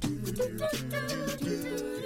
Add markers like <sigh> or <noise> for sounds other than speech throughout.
do do do do do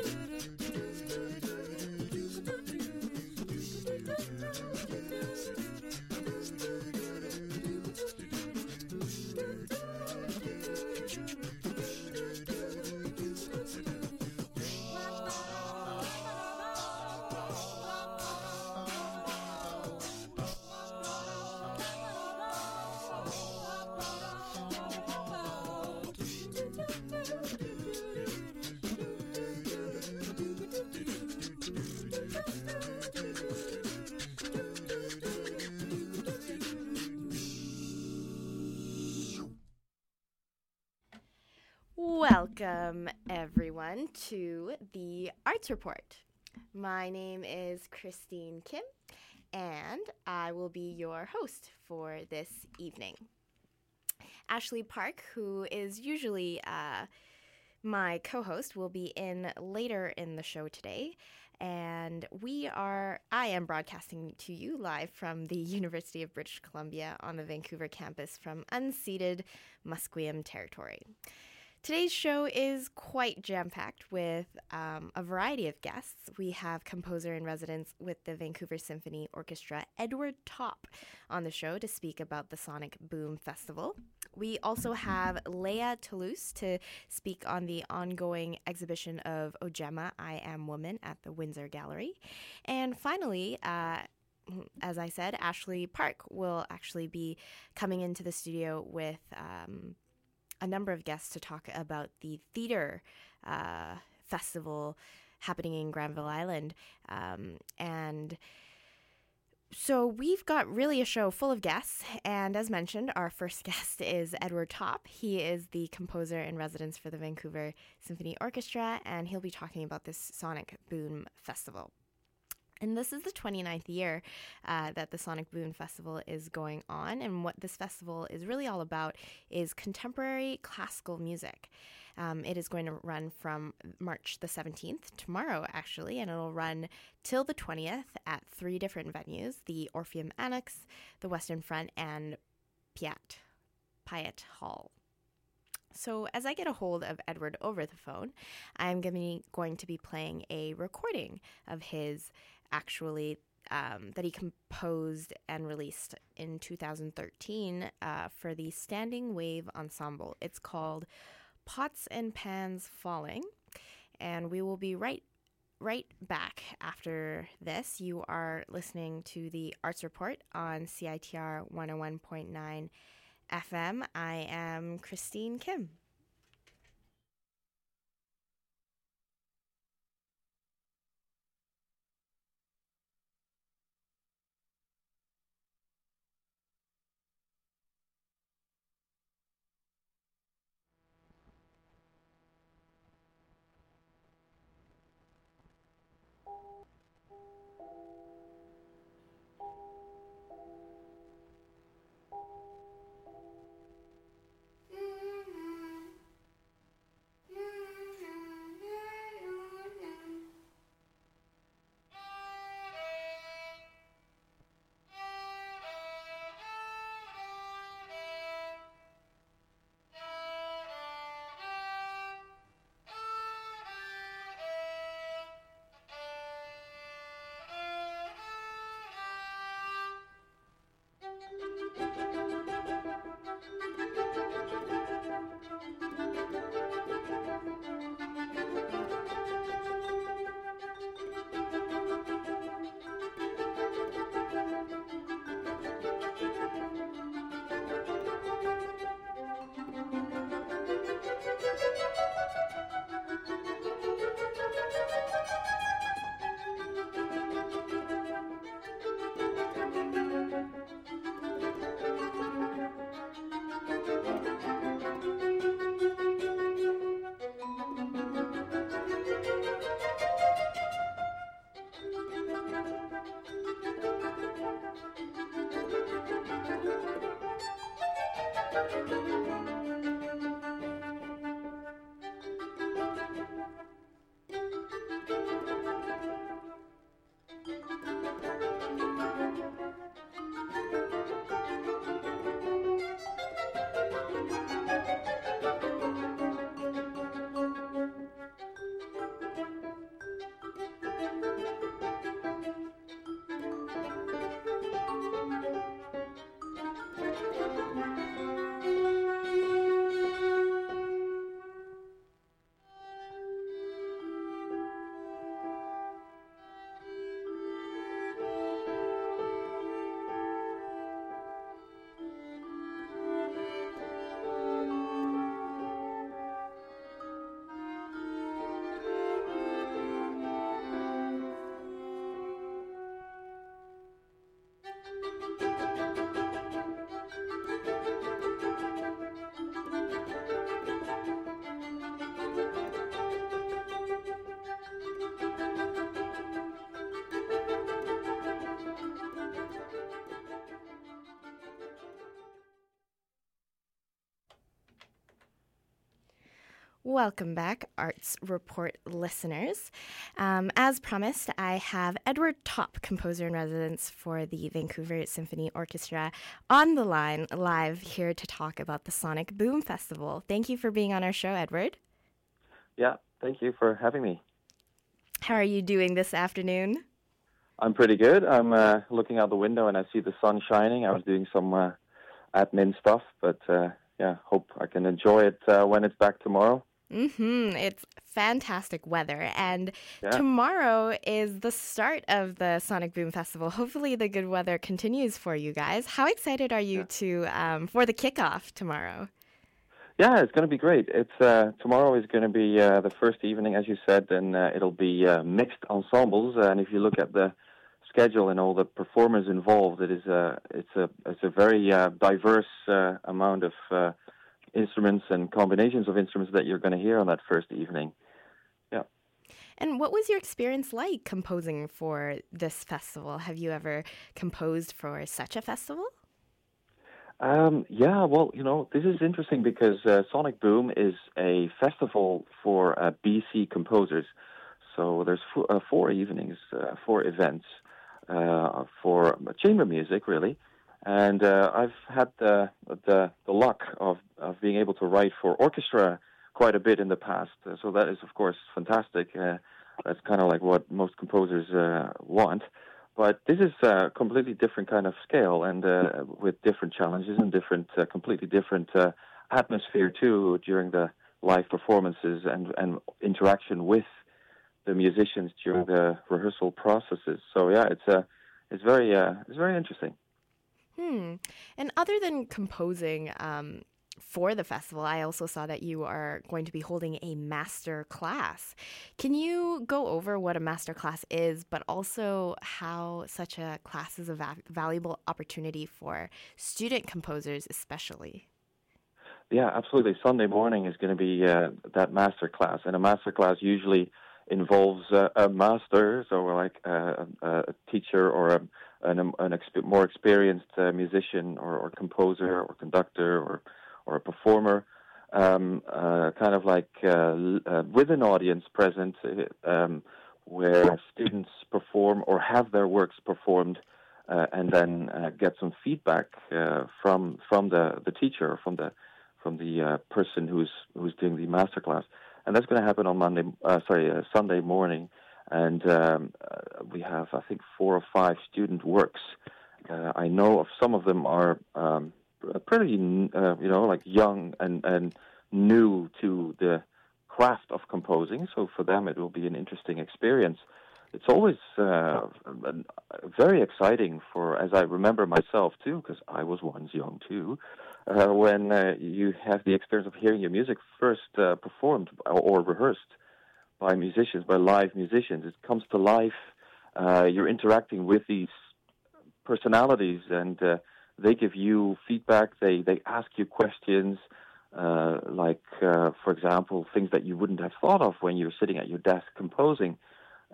Welcome, everyone, to the Arts Report. My name is Christine Kim, and I will be your host for this evening. Ashley Park, who is usually uh, my co host, will be in later in the show today. And we are, I am broadcasting to you live from the <laughs> University of British Columbia on the Vancouver campus from unceded Musqueam territory. Today's show is quite jam packed with um, a variety of guests. We have composer in residence with the Vancouver Symphony Orchestra, Edward Top, on the show to speak about the Sonic Boom Festival. We also have Leah Toulouse to speak on the ongoing exhibition of Ogema, I Am Woman at the Winsor Gallery. And finally, uh, as I said, Ashley Park will actually be coming into the studio with. Um, a number of guests to talk about the theater uh, festival happening in Granville Island. Um, and so we've got really a show full of guests. And as mentioned, our first <laughs> guest is Edward Top. He is the composer in residence for the Vancouver Symphony Orchestra, and he'll be talking about this Sonic Boom Festival. And this is the 29th year uh, that the Sonic Boom Festival is going on. And what this festival is really all about is contemporary classical music. Um, it is going to run from March the 17th, tomorrow actually, and it'll run till the 20th at three different venues the Orpheum Annex, the Western Front, and Pyatt, Pyatt Hall. So, as I get a hold of Edward over the phone, I'm going to be playing a recording of his actually um, that he composed and released in 2013 uh, for the Standing Wave Ensemble. It's called Pots and Pans Falling, and we will be right right back after this. You are listening to the Arts Report on CITR 101.9 FM. I am Christine Kim. Música Welcome back, Arts Report listeners. Um, as promised, I have Edward Top, composer in residence for the Vancouver Symphony Orchestra, on the line live here to talk about the Sonic Boom Festival. Thank you for being on our show, Edward. Yeah, thank you for having me. How are you doing this afternoon? I'm pretty good. I'm uh, looking out the window and I see the sun shining. I was doing some uh, admin stuff, but uh, yeah, hope I can enjoy it uh, when it's back tomorrow. Mm-hmm. It's fantastic weather, and yeah. tomorrow is the start of the Sonic Boom Festival. Hopefully, the good weather continues for you guys. How excited are you yeah. to um, for the kickoff tomorrow? Yeah, it's going to be great. It's uh, tomorrow is going to be uh, the first evening, as you said, and uh, it'll be uh, mixed ensembles. And if you look at the schedule and all the performers involved, it is a it's a it's a very uh, diverse uh, amount of instruments and combinations of instruments that you're going to hear on that first evening. Yeah. And what was your experience like composing for this festival? Have you ever composed for such a festival? Um, yeah, well, you know, this is interesting because uh, Sonic Boom is a festival for uh, BC composers. So there's four, uh, four evenings, uh, four events uh, for chamber music, really. And uh, I've had the, the, the luck of of being able to write for orchestra quite a bit in the past. So that is of course fantastic. Uh, that's kind of like what most composers uh, want. But this is a completely different kind of scale, and uh, with different challenges and different, uh, completely different uh, atmosphere too during the live performances and and interaction with the musicians during the rehearsal processes. So yeah, it's uh, it's very it's very interesting. Hmm. And other than composing um, for the festival, I also saw that you are going to be holding a master class. Can you go over what a master class is, but also how such a class is a va- valuable opportunity for student composers, especially? Yeah, absolutely. Sunday morning is going to be uh, that master class, and a master class usually involves a master, so like a, teacher or a an, an exp- more experienced uh, musician or, or, composer or conductor or or a performer, um, uh, kind of like uh, uh with an audience present, um, where students perform or have their works performed, and then get some feedback from from the, the teacher or from the from the person who's who's doing the master class, and that's going to happen on Monday. sorry, Sunday morning and um, uh, we have I think four or five student works. Uh, I know of some of them are um, pretty uh, you know like young and and new to the craft of composing. So for them, it will be an interesting experience. It's always uh, very exciting for, as I remember myself too, because I was once young too, uh, when uh, you have the experience of hearing your music first uh, performed or, rehearsed by musicians, by live musicians. It comes to life. Uh, you're interacting with these personalities, and uh, they give you feedback. They they ask you questions, uh, like uh, for example, things that you wouldn't have thought of when you're sitting at your desk composing.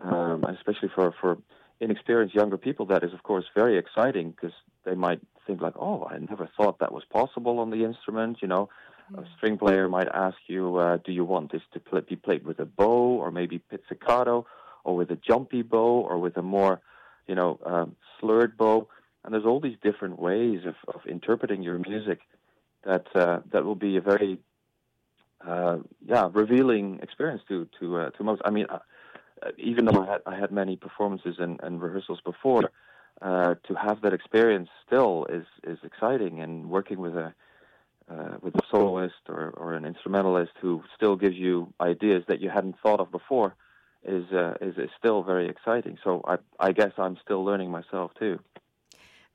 Um, especially for for inexperienced younger people, that is of course very exciting because they might think like, "Oh, I never thought that was possible on the instrument," you know. A string player might ask you, uh, do you want this to play, be played with a bow or maybe pizzicato or with a jumpy bow or with a more, you know, um, slurred bow? And there's all these different ways of, of interpreting your music that uh, that will be a very uh, yeah revealing experience to to uh, to most. I mean, uh, even though I had I had many performances and, and rehearsals before, uh, to have that experience still is is exciting. And working with a uh, with a soloist or, or an instrumentalist who still gives you ideas that you hadn't thought of before is uh, is, is still very exciting. So I I guess I'm still learning myself too.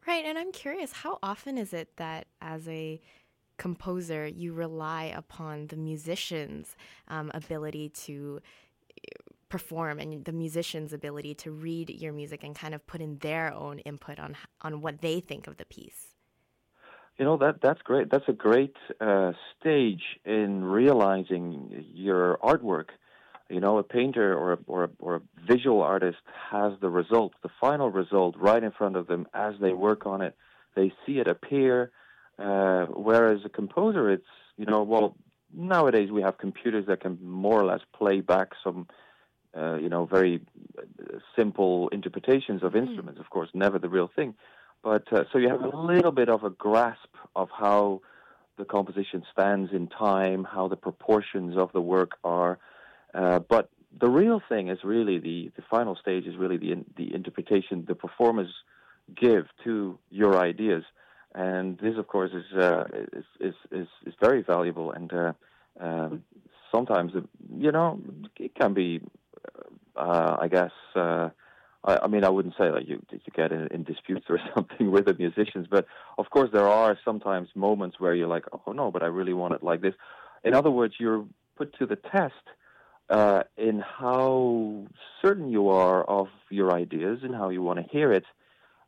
Right, and I'm curious, how often is it that as a composer you rely upon the musician's um, ability to uh, perform and the musician's ability to read your music and kind of put in their own input on on what they think of the piece? You know that that's great. That's a great uh, stage in realizing your artwork. You know, a painter or a, or a, or a visual artist has the result, the final result, right in front of them as they work on it. They see it appear. Uh, whereas a composer, it's you know, well, nowadays we have computers that can more or less play back some, uh, you know, very uh, simple interpretations of mm. instruments. Of course, never the real thing, but uh, so you have a little bit of a grasp of how the composition stands in time, how the proportions of the work are. Uh, but the real thing is really the, the final stage is really the the interpretation the performers give to your ideas, and this of course is uh, is, is, is is very valuable and uh, um, sometimes you know it can be uh, I guess uh, I, I mean, I wouldn't say like you you get in, in disputes or <laughs> something with the musicians, but of course there are sometimes moments where you're like, oh no, but I really want it like this. In other words, you're put to the test uh, in how certain you are of your ideas and how you want to hear it.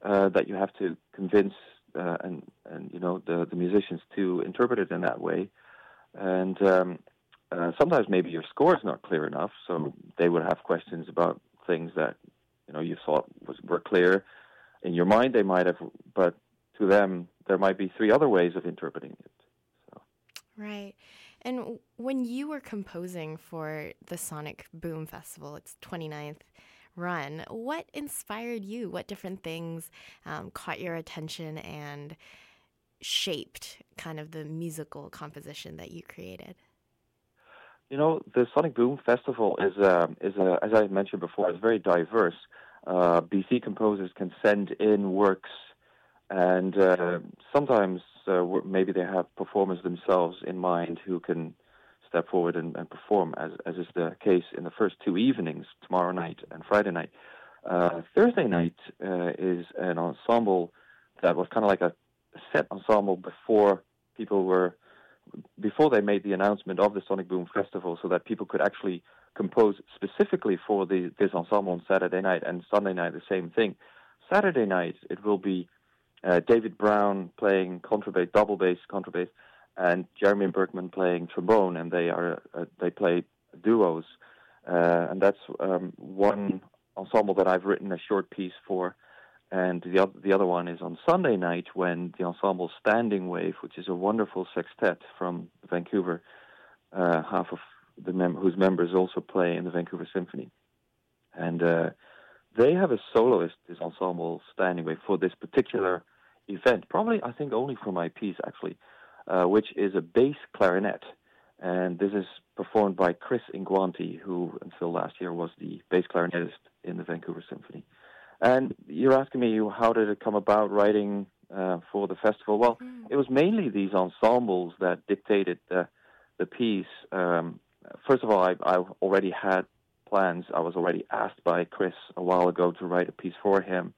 Uh, that you have to convince uh, and and you know the the musicians to interpret it in that way, and um, uh, sometimes maybe your score is not clear enough, so they would have questions about things that you know you thought was were clear in your mind they might have but to them there might be three other ways of interpreting it so. right. And when you were composing for the sonic boom festival its 29th run what inspired you? What different things um, caught your attention and shaped kind of the musical composition that you created you know, the Sonic Boom Festival is uh, is uh, as I mentioned before, is very diverse. Uh, BC composers can send in works, and uh, sometimes uh, maybe they have performers themselves in mind who can step forward and, and, perform, as as is the case in the first two evenings, tomorrow night and Friday night. Uh, Thursday night is an ensemble that was kind of like a set ensemble before people were before they made the announcement of the Sonic Boom Festival, so that people could actually compose specifically for the, this ensemble on Saturday night and Sunday night the same thing. Saturday night it will be uh, David Brown playing contrabass, double bass contrabass, and Jeremy Berkman playing trombone, and they are uh, they play duos, uh, and that's um, one ensemble that I've written a short piece for and the other, the other one is on Sunday night when the ensemble Standing Wave, which is a wonderful sextet from Vancouver, uh, half of the mem- whose members also play in the Vancouver Symphony, and uh, they have a soloist, this ensemble Standing Wave, for this particular event. Probably, I think, only for my piece actually, uh, which is a bass clarinet, and this is performed by Chris Ingwanti, who until last year was the bass clarinetist in the Vancouver Symphony. And you're asking me how did it come about writing uh, for the festival? Well, mm. it was mainly these ensembles that dictated the the piece. Um, first of all, I, I already had plans. I was already asked by Chris a while ago to write a piece for him,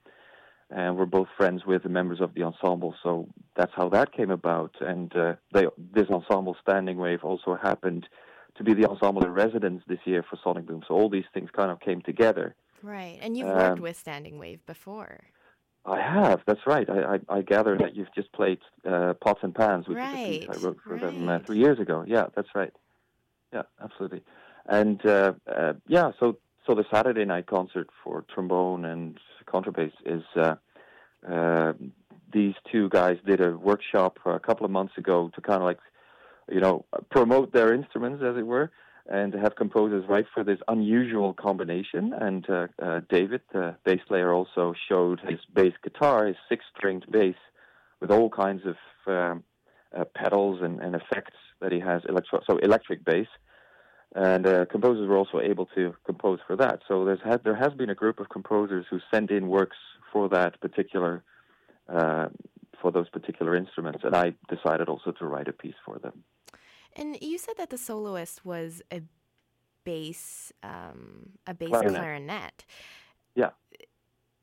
and we're both friends with the members of the ensemble, so that's how that came about. And uh, they, this ensemble, Standing Wave, also happened to be the ensemble in residence this year for Sonic Boom. So all these things kind of came together. Right. And you've um, worked with Standing Wave before. I have. That's right. I, I, I gather that you've just played uh, Pots and Pans, which right. is a piece I wrote for right. them uh, three years ago. Yeah, that's right. Yeah, absolutely. And uh, uh, yeah, so so the Saturday night concert for trombone and contrabass is uh, uh, these two guys did a workshop a couple of months ago to kind of like you know promote their instruments, as it were and to have composers write for this unusual combination. And uh, uh, David, the bass player, also showed his bass guitar, his six-stringed bass, with all kinds of um, uh, pedals and, and, effects that he has. Electro- so electric bass, and uh, composers were also able to compose for that. So there's there has been a group of composers who sent in works for that particular. Uh, for those particular instruments, and I decided also to write a piece for them. And you said that the soloist was a bass, um, a bass clarinet. clarinet. Yeah.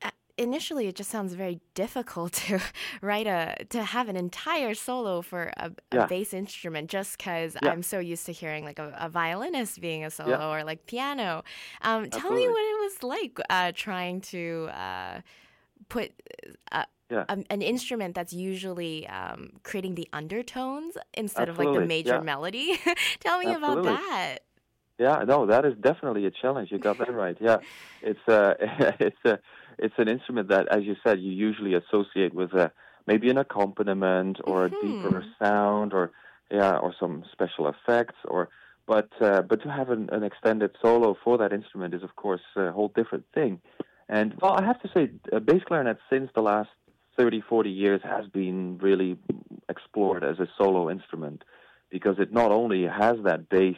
Uh, initially, it just sounds very difficult <laughs> to write a to have an entire solo for a, a yeah. bass instrument, just because yeah. I'm so used to hearing like a, a violinist being a solo yeah. or like piano. Um, tell me what it was like uh, trying to uh, put uh, yeah. um, an instrument that's usually um, creating the undertones instead Absolutely. of like the major yeah. melody. <laughs> Tell me Absolutely. about that. Yeah, no, that is definitely a challenge. You got that right. Yeah, it's uh, <laughs> it's a it's an instrument that, as you said, you usually associate with a, maybe an accompaniment or mm-hmm. a deeper sound or yeah, or some special effects, or but uh, but to have an, an extended solo for that instrument is of course a whole different thing. And well, I have to say, uh, bass clarinet since the last 30, 40 years has been really explored as a solo instrument because it not only has that bass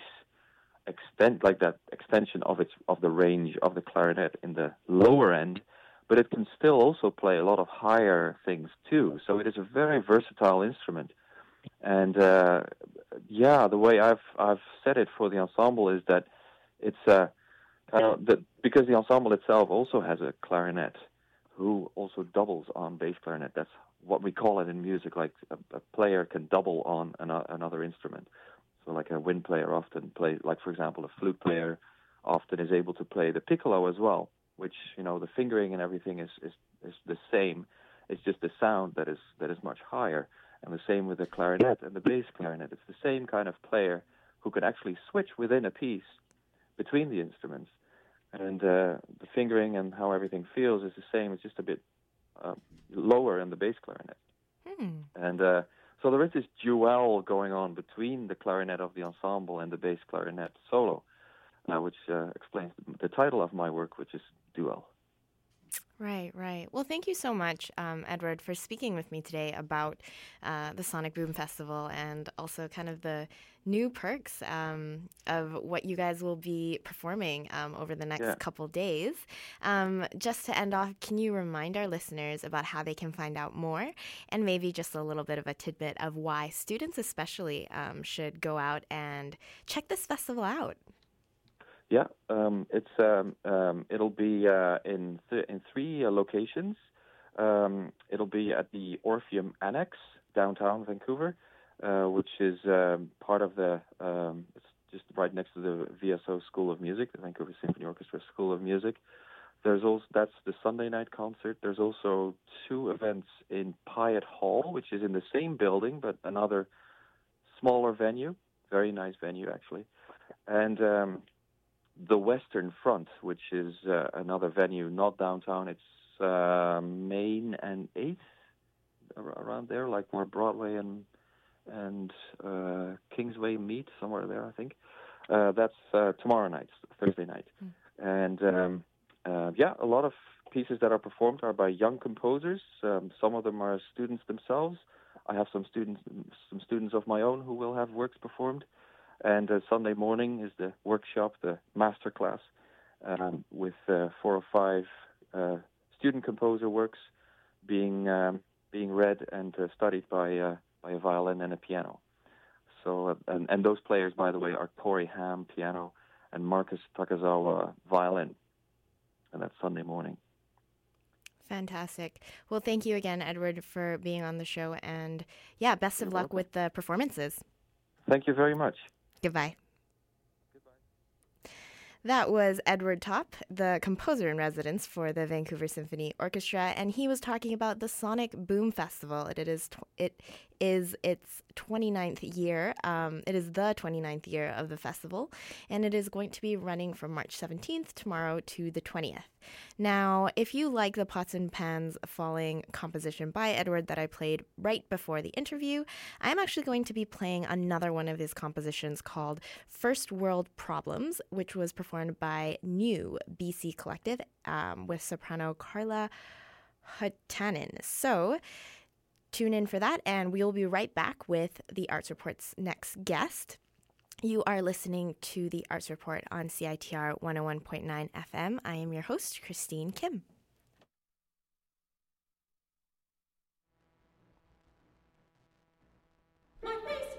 extent, like that extension of its of the range of the clarinet in the lower end, but it can still also play a lot of higher things too. So it is a very versatile instrument. And uh, yeah, the way I've I've said it for the ensemble is that it's uh, of the, because the ensemble itself also has a clarinet who also doubles on bass clarinet. That's what we call it in music. Like a, a player can double on an, another instrument. So like a wind player often plays, like for example, a flute player often is able to play the piccolo as well, which you know the fingering and everything is is, is the same. It's just the sound that is that is much higher. And the same with the clarinet and the bass clarinet. It's the same kind of player who can actually switch within a piece between the instruments. And uh, the fingering and how everything feels is the same. It's just a bit uh, lower in the bass clarinet. Hmm. And uh, so there is this duel going on between the clarinet of the ensemble and the bass clarinet solo, uh, which uh, explains the title of my work, which is Duel. Right, right. Well, thank you so much, um, Edward, for speaking with me today about uh, the Sonic Boom Festival and also kind of the new perks um, of what you guys will be performing um, over the next yeah. couple days. Um, just to end off, can you remind our listeners about how they can find out more and maybe just a little bit of a tidbit of why students, especially, um, should go out and check this festival out? Yeah, um, it's um, um, it'll be uh, in th- in three uh, locations. Um, it'll be at the Orpheum Annex downtown Vancouver, uh, which is um, part of the um, it's just right next to the VSO School of Music, the Vancouver Symphony Orchestra School of Music. There's also that's the Sunday night concert. There's also two events in Pyatt Hall, which is in the same building but another smaller venue, very nice venue actually, and the Western Front, which is uh, another venue, not downtown. It's uh, Main and Eighth, around there, like where Broadway and and uh, Kingsway meet, somewhere there, I think. Uh, that's uh, tomorrow night, Thursday night, mm. and um, uh, yeah, a lot of pieces that are performed are by young composers. Um, some of them are students themselves. I have some students, some students of my own who will have works performed. And uh, Sunday morning is the workshop, the master class, um, with uh, four or five uh, student composer works being um, being read and uh, studied by uh, by a violin and a piano. So, uh, and, and those players, by the way, are Corey Hamm piano and Marcus Takazawa violin, and that's Sunday morning. Fantastic. Well, thank you again, Edward, for being on the show, and yeah, best of You're luck welcome. with the performances. Thank you very much. Goodbye. That was Edward Top, the composer in residence for the Vancouver Symphony Orchestra, and he was talking about the Sonic Boom Festival. It is it is its 29th year. Um, it is the 29th year of the festival, and it is going to be running from March 17th tomorrow to the 20th. Now, if you like the Pots and Pans Falling composition by Edward that I played right before the interview, I'm actually going to be playing another one of his compositions called First World Problems, which was performed by New BC Collective um, with soprano Carla Huhtanen. So, tune in for that, and we will be right back with the Arts Report's next guest. You are listening to the Arts Report on CITR 101.9 FM. I am your host, Christine Kim. My face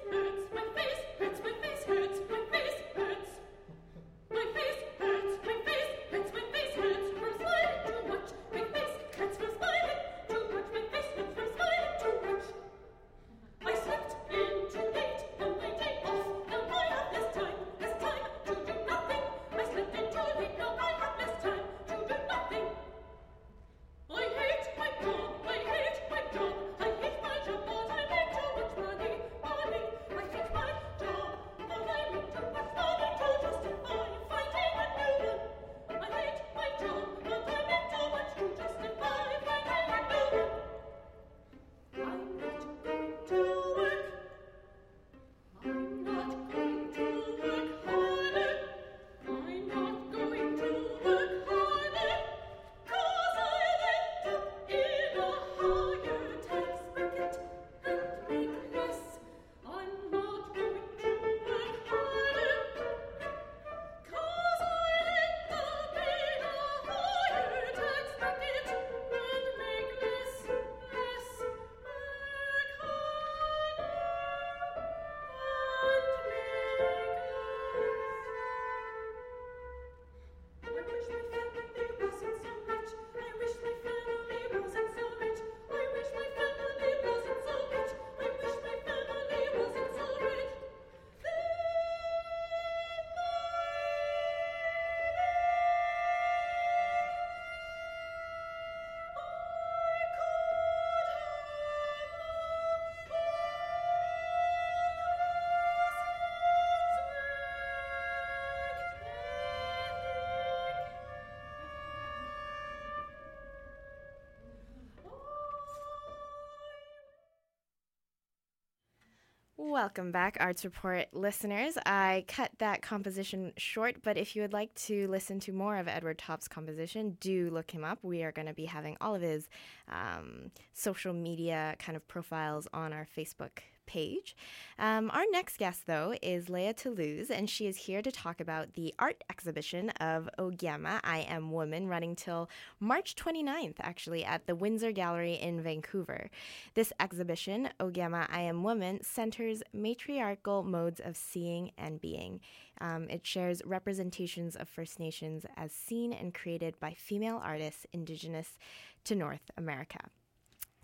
Welcome back, Arts Report listeners. I cut that composition short, but if you would like to listen to more of Edward Top's composition, do look him up. We are going to be having all of his um, social media kind of profiles on our Facebook page. Um, our next guest, though, is Leah Toulouse, and she is here to talk about the art exhibition of Ogema, I Am Woman, running till March 29th, actually, at the Winsor Gallery in Vancouver. This exhibition, Ogema, I Am Woman, centers matriarchal modes of seeing and being. Um, it shares representations of First Nations as seen and created by female artists indigenous to North America.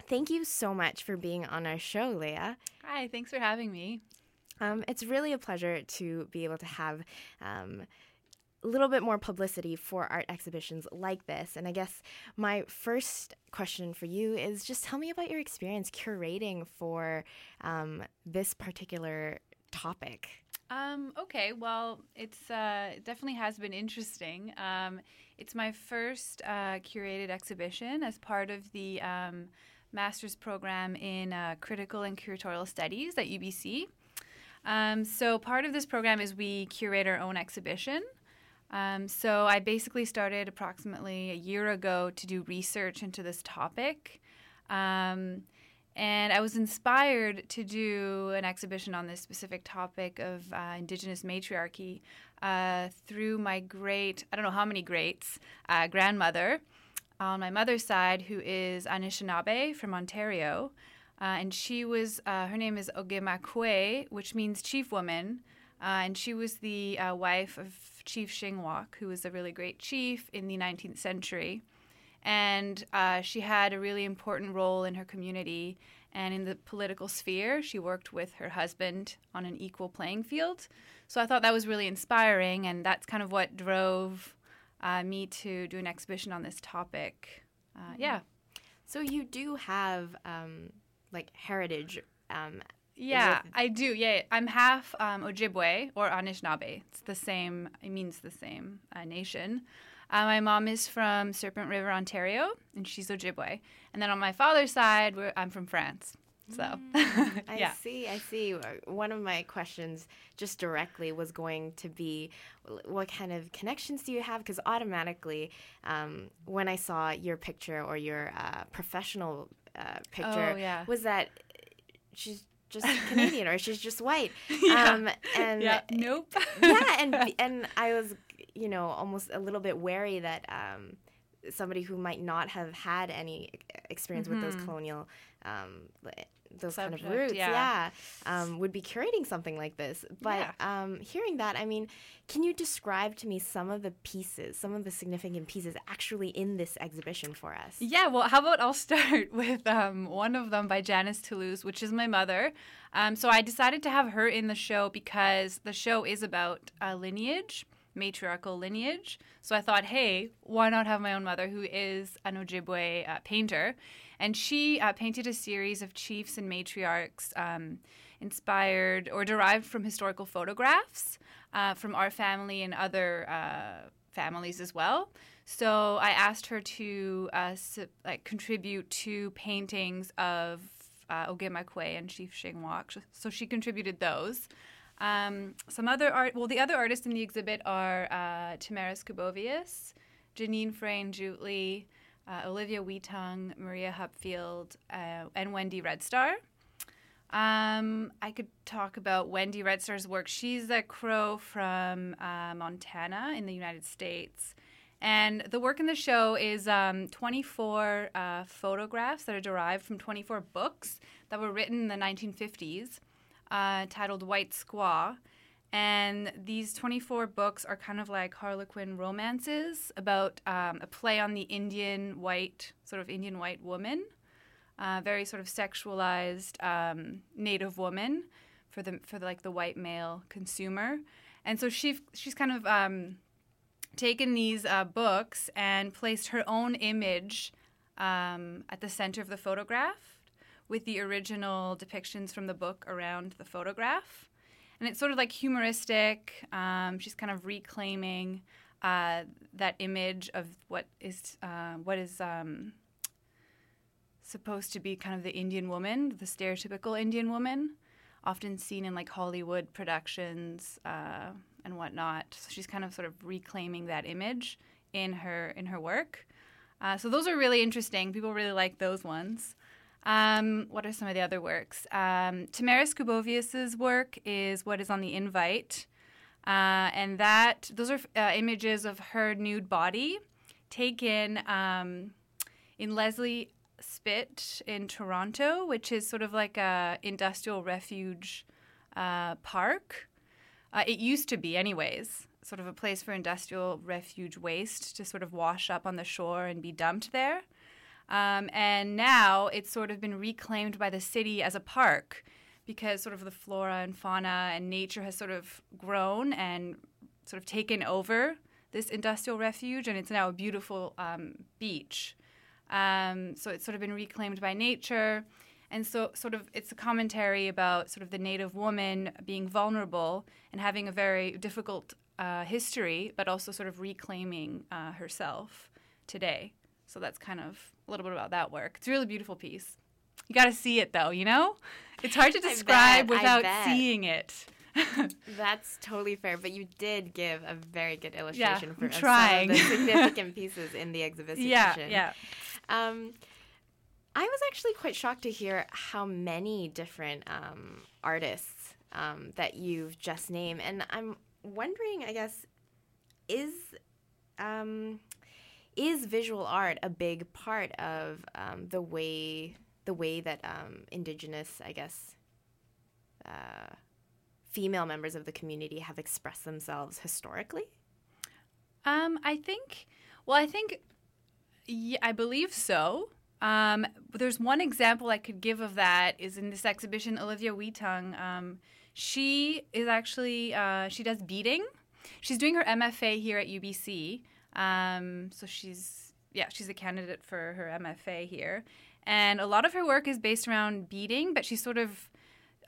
Thank you so much for being on our show, Leah. Hi, thanks for having me. Um, it's really a pleasure to be able to have um, a little bit more publicity for art exhibitions like this. And I guess my first question for you is just tell me about your experience curating for um, this particular topic. Um, okay, well, it's uh, it definitely has been interesting. Um, it's my first uh, curated exhibition as part of the um, master's program in uh, critical and curatorial studies at UBC. Um, so, part of this program is we curate our own exhibition. Um, so, I basically started approximately a year ago to do research into this topic. Um, and I was inspired to do an exhibition on this specific topic of uh, Indigenous matriarchy uh, through my great, I don't know how many greats, uh, grandmother on my mother's side, who is Anishinaabe from Ontario. Uh, and she was, uh, her name is Ogimakwe, which means chief woman. Uh, and she was the uh, wife of Chief Shingwauk, who was a really great chief in the 19th century. And uh, she had a really important role in her community and in the political sphere. She worked with her husband on an equal playing field. So I thought that was really inspiring, and that's kind of what drove uh, me to do an exhibition on this topic. Uh, mm-hmm. yeah. So you do have um, like heritage. Um, yeah, I do. Yeah, I'm half um, Ojibwe or Anishinaabe. It's the same. It means the same uh, nation. Uh, my mom is from Serpent River, Ontario, and she's Ojibwe. And then on my father's side, I'm from France. So, mm, <laughs> I see. I see. One of my questions just directly was going to be what kind of connections do you have? Because automatically, um, when I saw your picture or your uh, professional uh, picture, oh, yeah. was that she's just <laughs> Canadian or she's just white. <laughs> yeah. Um, and yeah. nope. yeah, and and I was, you know, almost a little bit wary that um, somebody who might not have had any experience mm-hmm. with those mm-hmm. colonial um, those Subject, kind of roots, yeah, yeah um, would be curating something like this. But yeah. um, hearing that, I mean, can you describe to me some of the pieces, some of the significant pieces actually in this exhibition for us? Yeah, well, how about I'll <laughs> start with um, one of them by Janice Toulouse, which is my mother. Um, so I decided to have her in the show because the show is about uh, lineage matriarchal lineage. So I thought, hey, why not have my own mother, who is an Ojibwe uh, painter? And she uh, painted a series of chiefs and matriarchs um, inspired or derived from historical photographs uh, from our family and other uh, families as well. So I asked her to uh, like contribute to paintings of uh, Ogimakwe and Chief Shingwauk. So she contributed those. Um, some other art, well, the other artists in the exhibit are uh, Tamaris Kubovius, Jeneen Frei Njootli, uh, Olivia Whetung, Maria Hupfield, uh, and Wendy Red Star. Um, I could talk about Wendy Red Star's work. She's a Crow from uh, Montana in the United States. And the work in the show is um, 24 uh, photographs that are derived from 24 books that were written in the 1950s uh, titled White Squaw. And these 24 books are kind of like Harlequin romances about um, a play on the Indian white, sort of Indian white woman, uh, very sort of sexualized um, native woman for the for the, like the white male consumer. And so she she's kind of um, taken these uh, books and placed her own image um, at the center of the photograph with the original depictions from the book around the photograph and it's sort of like humoristic. Um, she's kind of reclaiming uh, that image of what is uh, what is um, supposed to be kind of the Indian woman, the stereotypical Indian woman. often seen in like Hollywood productions uh, and whatnot. So she's kind of sort of reclaiming that image in her in her work. Uh, so those are really interesting. People really like those ones. Um, what are some of the other works? Um, Tamaris Kubovius's work is what is on the invite, uh, and that those are uh, images of her nude body taken um, in Leslie Spit in Toronto, which is sort of like a industrial refuge uh, park. Uh, it used to be, anyways, sort of a place for industrial refuge waste to sort of wash up on the shore and be dumped there. Um, and now it's sort of been reclaimed by the city as a park because sort of the flora and fauna and nature has sort of grown and sort of taken over this industrial refuge, and it's now a beautiful um, beach. Um, so it's sort of been reclaimed by nature. And so, sort of, it's a commentary about sort of the Native woman being vulnerable and having a very difficult uh, history, but also sort of reclaiming uh, herself today. So that's kind of a little bit about that work. It's a really beautiful piece. You got to see it though, you know? It's hard to describe bet, without seeing it. <laughs> That's totally fair, but you did give a very good illustration Yeah, for of trying. some of the <laughs> significant pieces in the exhibition. yeah, yeah. Um, I was actually quite shocked to hear how many different um, artists um, that you've just named, and I'm wondering, I guess, is um, is visual art a big part of um, the way the way that um, indigenous, I guess, uh, female members of the community have expressed themselves historically? Um, I think, well, I think, yeah, I believe so. Um, there's one example I could give of that is in this exhibition, Olivia Whetung. Um, she is actually, uh, she does beading. She's doing her MFA here at UBC. Um, so she's, yeah, she's a candidate for her MFA here. And a lot of her work is based around beading, but she sort of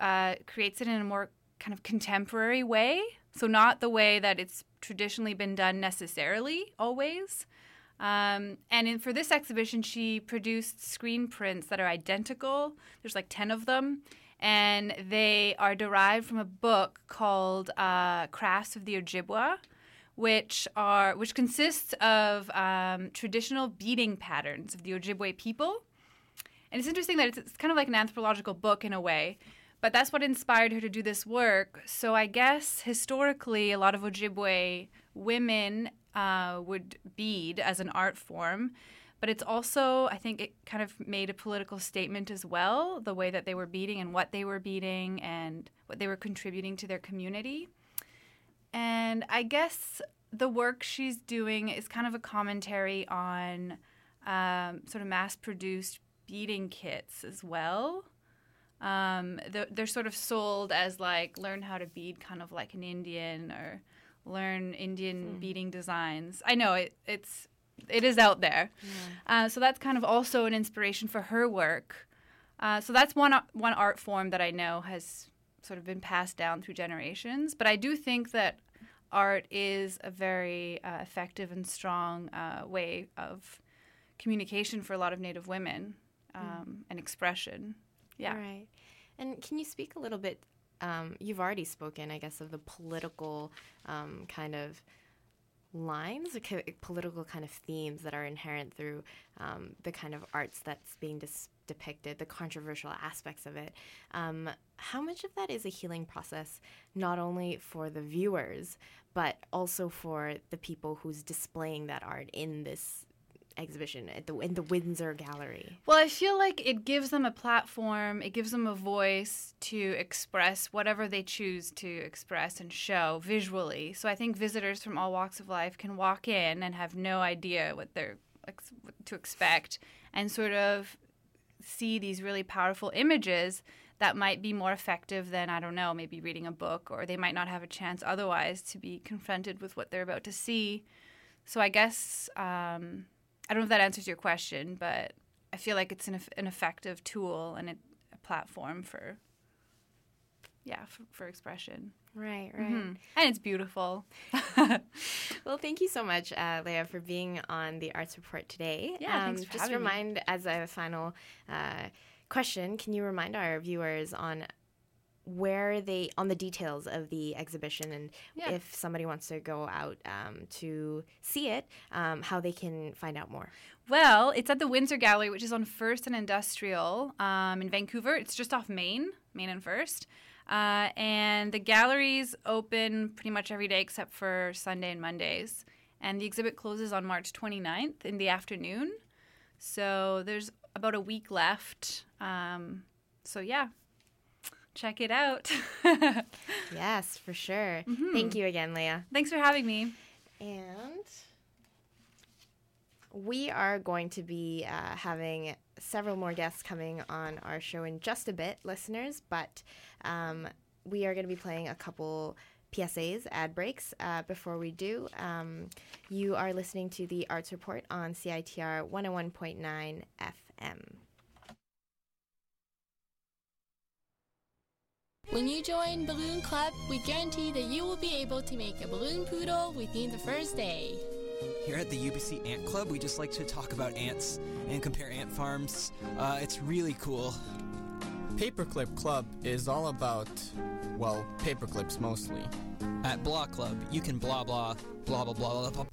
uh, creates it in a more kind of contemporary way. So, not the way that it's traditionally been done necessarily, always. Um, and in, for this exhibition, she produced screen prints that are identical. There's like 10 of them. And they are derived from a book called uh, Crafts of the Ojibwa, which are which consists of um, traditional beading patterns of the Ojibwe people. And it's interesting that it's, it's kind of like an anthropological book in a way, but that's what inspired her to do this work. So I guess historically, a lot of Ojibwe women uh, would bead as an art form, but it's also, I think, it kind of made a political statement as well, the way that they were beading and what they were beading and what they were contributing to their community. And I guess the work she's doing is kind of a commentary on um, sort of mass produced beading kits as well. Um, they're, they're sort of sold as like learn how to bead kind of like an Indian or learn Indian beading designs. I know it, it's it is out there. Uh, so that's kind of also an inspiration for her work. Uh, so that's one one art form that I know has sort of been passed down through generations. But I do think that art is a very uh, effective and strong uh, way of communication for a lot of Native women um, and expression. Yeah. Right. And can you speak a little bit? Um, you've already spoken, I guess, of the political um, kind of lines, political kind of themes that are inherent through um, the kind of arts that's being dis- depicted, the controversial aspects of it. Um, how much of that is a healing process, not only for the viewers, but also for the people who's displaying that art in this exhibition at the in the Winsor Gallery? Well, I feel like it gives them a platform, it gives them a voice to express whatever they choose to express and show visually. So I think visitors from all walks of life can walk in and have no idea what they're to expect and sort of see these really powerful images that might be more effective than I don't know, maybe reading a book or they might not have a chance otherwise to be confronted with what they're about to see. So I guess um, I don't know if that answers your question, but I feel like it's an, an effective tool and a, a platform for, yeah, for, for expression. Right, right. Mhm. And it's beautiful. <laughs> Well, thank you so much, uh, Leah, for being on the Arts Report today. Yeah, thanks for just having me. remind, as a final uh, question, can you remind our viewers on where they on the details of the exhibition and Yeah. if somebody wants to go out um, to see it, um, how they can find out more. Well, it's at the Winsor Gallery, which is on First and Industrial um, in Vancouver. It's just off Main, Main and First. Uh, and the gallery's open pretty much every day except for Sunday and Mondays. And the exhibit closes on March 29th in the afternoon. So there's about a week left. Um, so yeah, check it out. <laughs> Yes, for sure. Mm-hmm. Thank you again, Leah. Thanks for having me. And we are going to be uh, having several more guests coming on our show in just a bit, listeners. But um, we are going to be playing a couple PSAs, ad breaks. Uh, before we do, um, you are listening to the Arts Report on CITR 101.9 FM. When you join Balloon Club, we guarantee that you will be able to make a balloon poodle within the first day. Here at the UBC Ant Club, we just like to talk about ants and compare ant farms. Uh, it's really cool. Paperclip Club is all about, well, paperclips mostly. At Blah Club, you can blah blah blah blah blah blah. blah.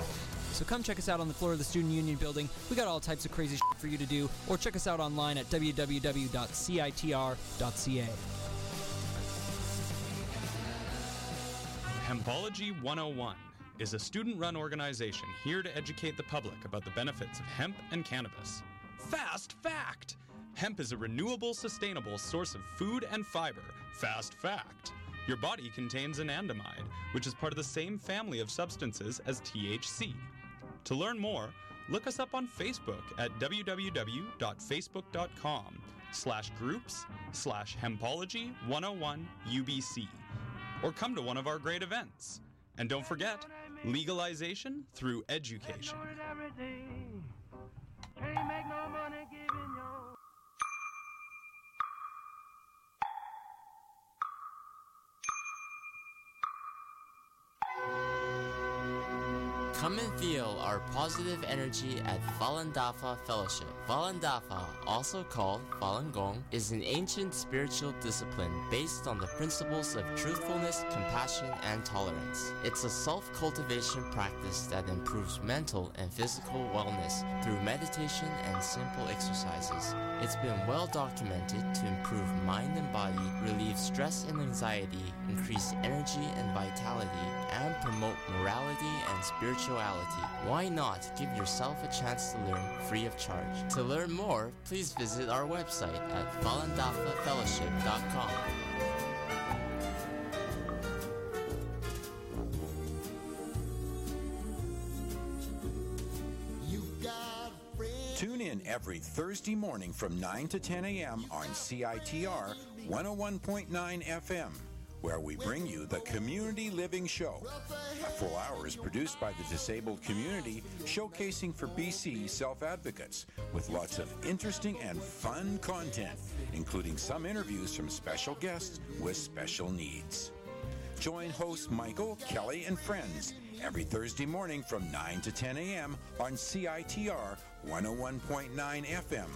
so come check us out on the floor of the Student Union building. We got all types of crazy shit for you to do, or check us out online at www.citr.ca. Hempology 101 is a student run organization here to educate the public about the benefits of hemp and cannabis. Fast fact! Hemp is a renewable, sustainable source of food and fiber. Fast fact! Your body contains anandamide, which is part of the same family of substances as THC. To learn more, look us up on Facebook at www.facebook.com slash groups slash hempology 101 UBC or come to one of our great events. And don't forget, legalization through education. Come and feel our positive energy at Falun Dafa Fellowship. Falun Dafa, also called Falun Gong, is an ancient spiritual discipline based on the principles of truthfulness, compassion, and tolerance. It's a self-cultivation practice that improves mental and physical wellness through meditation and simple exercises. It's been well documented to improve mind and body, relieve stress and anxiety, increase energy and vitality, and promote morality and spirituality. Why not give yourself a chance to learn free of charge? To learn more, please visit our website at valandafafellowship.com. Tune in every Thursday morning from 9 to 10 a.m. on CITR 101.9 FM, where we bring you the Community Living Show. A full hour is produced by the disabled community, showcasing for BC self advocates with lots of interesting and fun content, including some interviews from special guests with special needs. Join hosts Michael, Kelly, and friends every Thursday morning from 9 to 10 a.m. on CITR 101.9 FM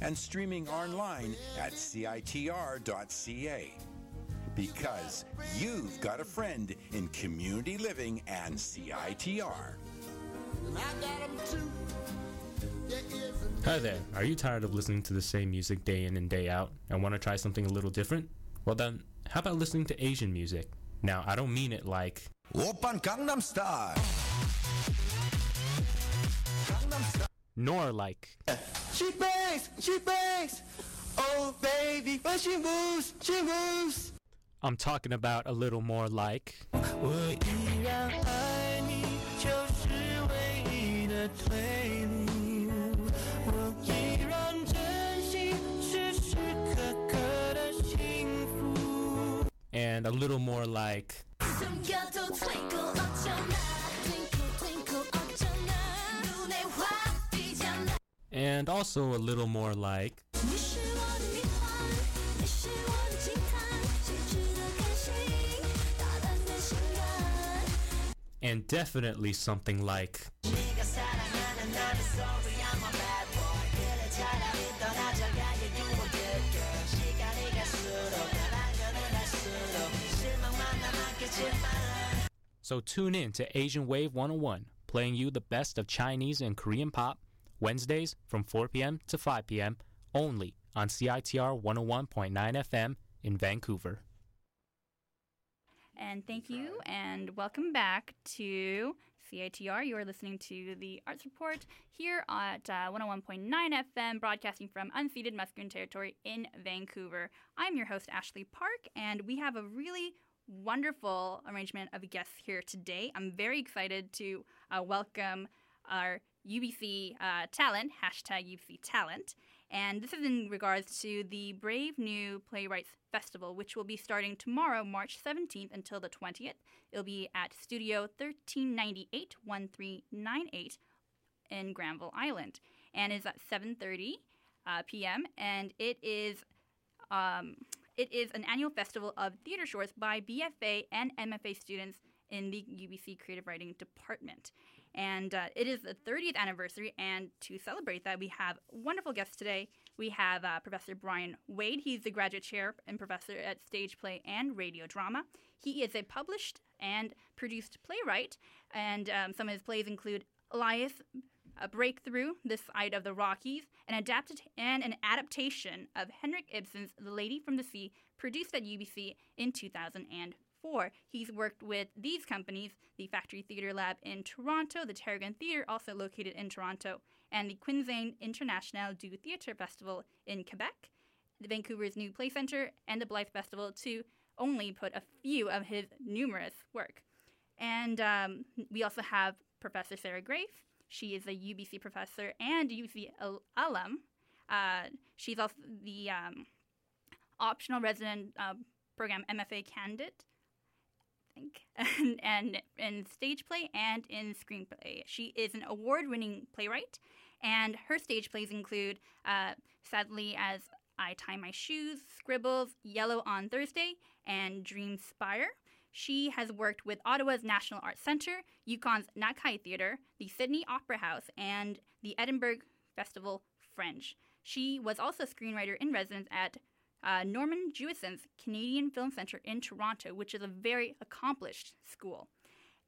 and streaming online at CITR.ca. Because you've got a friend in community living and CITR. Hi there. Are you tired of listening to the same music day in and day out and want to try something a little different? Well, then, how about listening to Asian music? Now, I don't mean it like. Open Gangnam Style. Nor like. She bangs, she bangs. Oh baby, when she moves, she moves. I'm talking about a little more like. 我依然爱你，就是唯一的退路。我依然珍惜时时刻刻的幸福。 little more like. 숨겨도 twinkle 어쩌나 twinkle twinkle 어쩌나 눈에 확 띄잖아 And also a little more like. and definitely something like. So tune in to Asian Wave 101, playing you the best of Chinese and Korean pop, Wednesdays from 4 p.m. to 5 p.m. only on CITR 101.9 FM in Vancouver. And thank you, and welcome back to CITR. You are listening to the Arts Report here at uh, 101.9 FM, broadcasting from unceded Musqueam territory in Vancouver. I'm your host, Ashley Park, and we have a really wonderful arrangement of guests here today. I'm very excited to uh, welcome our UBC uh, talent, hashtag UBC talent. And this is in regards to the Brave New Play Rites Festival, which will be starting tomorrow, March 17th until the 20th. It'll be at Studio 1398 1398 in Granville Island. And is at 7.30 uh, p.m. And it is um, it is an annual festival of theater shorts by BFA and MFA students in the UBC Creative Writing Department. And uh, it is the 30th anniversary, and to celebrate that, we have wonderful guests today. We have uh, Professor Bryan Wade. He's the graduate chair and professor at stage play and radio drama. He is a published and produced playwright, and um, some of his plays include Elias a breakthrough, The Side of the Rockies, an adapted and an adaptation of Henrik Ibsen's The Lady from the Sea, produced at UBC in 2004. He's worked with these companies, the Factory Theatre Lab in Toronto, the Tarragon Theatre, also located in Toronto, and the Quinzaine International du Theatre Festival in Quebec, the Vancouver's New Play Centre, and the Blyth Festival, to only put a few of his numerous work. And um, we also have Professor Sarah Graefe. She is a UBC professor and UBC alum. Uh, she's also the um, optional resident uh, program MFA candidate, think, <laughs> and, and in stage play and in screenplay. She is an award-winning playwright, and her stage plays include, uh, sadly, as I Tie My Shoes, Scribbles, Yellow on Thursday, and Dream Spire. She has worked with Ottawa's National Arts Centre, Yukon's Nakai Theatre, the Sydney Opera House, and the Edinburgh Festival Fringe. She was also a screenwriter in residence at uh, Norman Jewison's Canadian Film Centre in Toronto, which is a very accomplished school.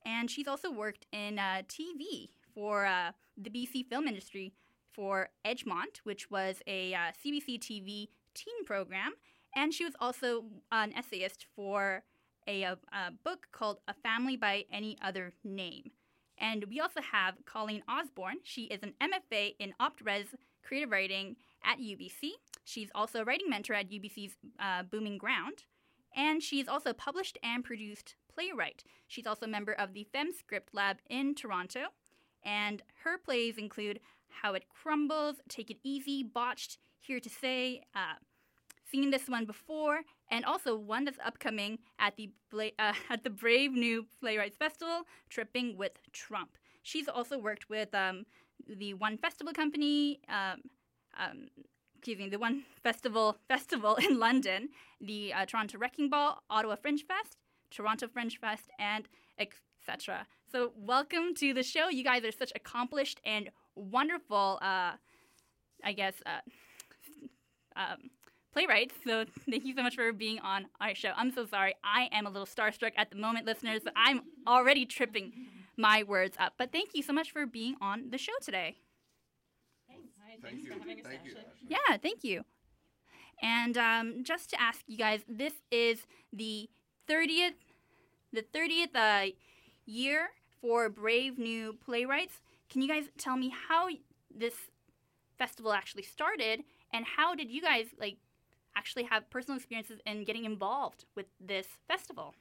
And she's also worked in uh, TV for uh, the BC film industry for Edgemont, which was a uh, CBC TV teen program. And she was also an essayist for a, a, a book called A Family by Any Other Name. And we also have Colleen Osborne. She is an MFA in OptRes creative writing at UBC. She's also a writing mentor at UBC's uh, Booming Ground. And she's also published and produced playwright. She's also a member of the FemScript Lab in Toronto. And her plays include How It Crumbles, Take It Easy, Botched, Here to Say, uh, seen this one before, and also one that's upcoming at the Bla- <laughs> uh, at the Brave New Play Rites Festival, Tripping with Trump. She's also worked with um, the One Festival Company, um, um, excuse me, the One Festival Festival in London, the uh, Toronto Wrecking Ball, Ottawa Fringe Fest, Toronto Fringe Fest, and etc. So welcome to the show. You guys are such accomplished and wonderful. Uh, I guess. Uh, <laughs> um, playwrights. So thank you so much for being on our show. I'm so sorry. I am a little starstruck at the moment, listeners. But I'm already tripping my words up. But thank you so much for being on the show today. Thank you. Thank you. Yeah, thank you. And um, just to ask you guys, this is the 30th, the 30th uh, year for Brave New Play Rites. Can you guys tell me how this festival actually started, and how did you guys like actually have personal experiences in getting involved with this festival?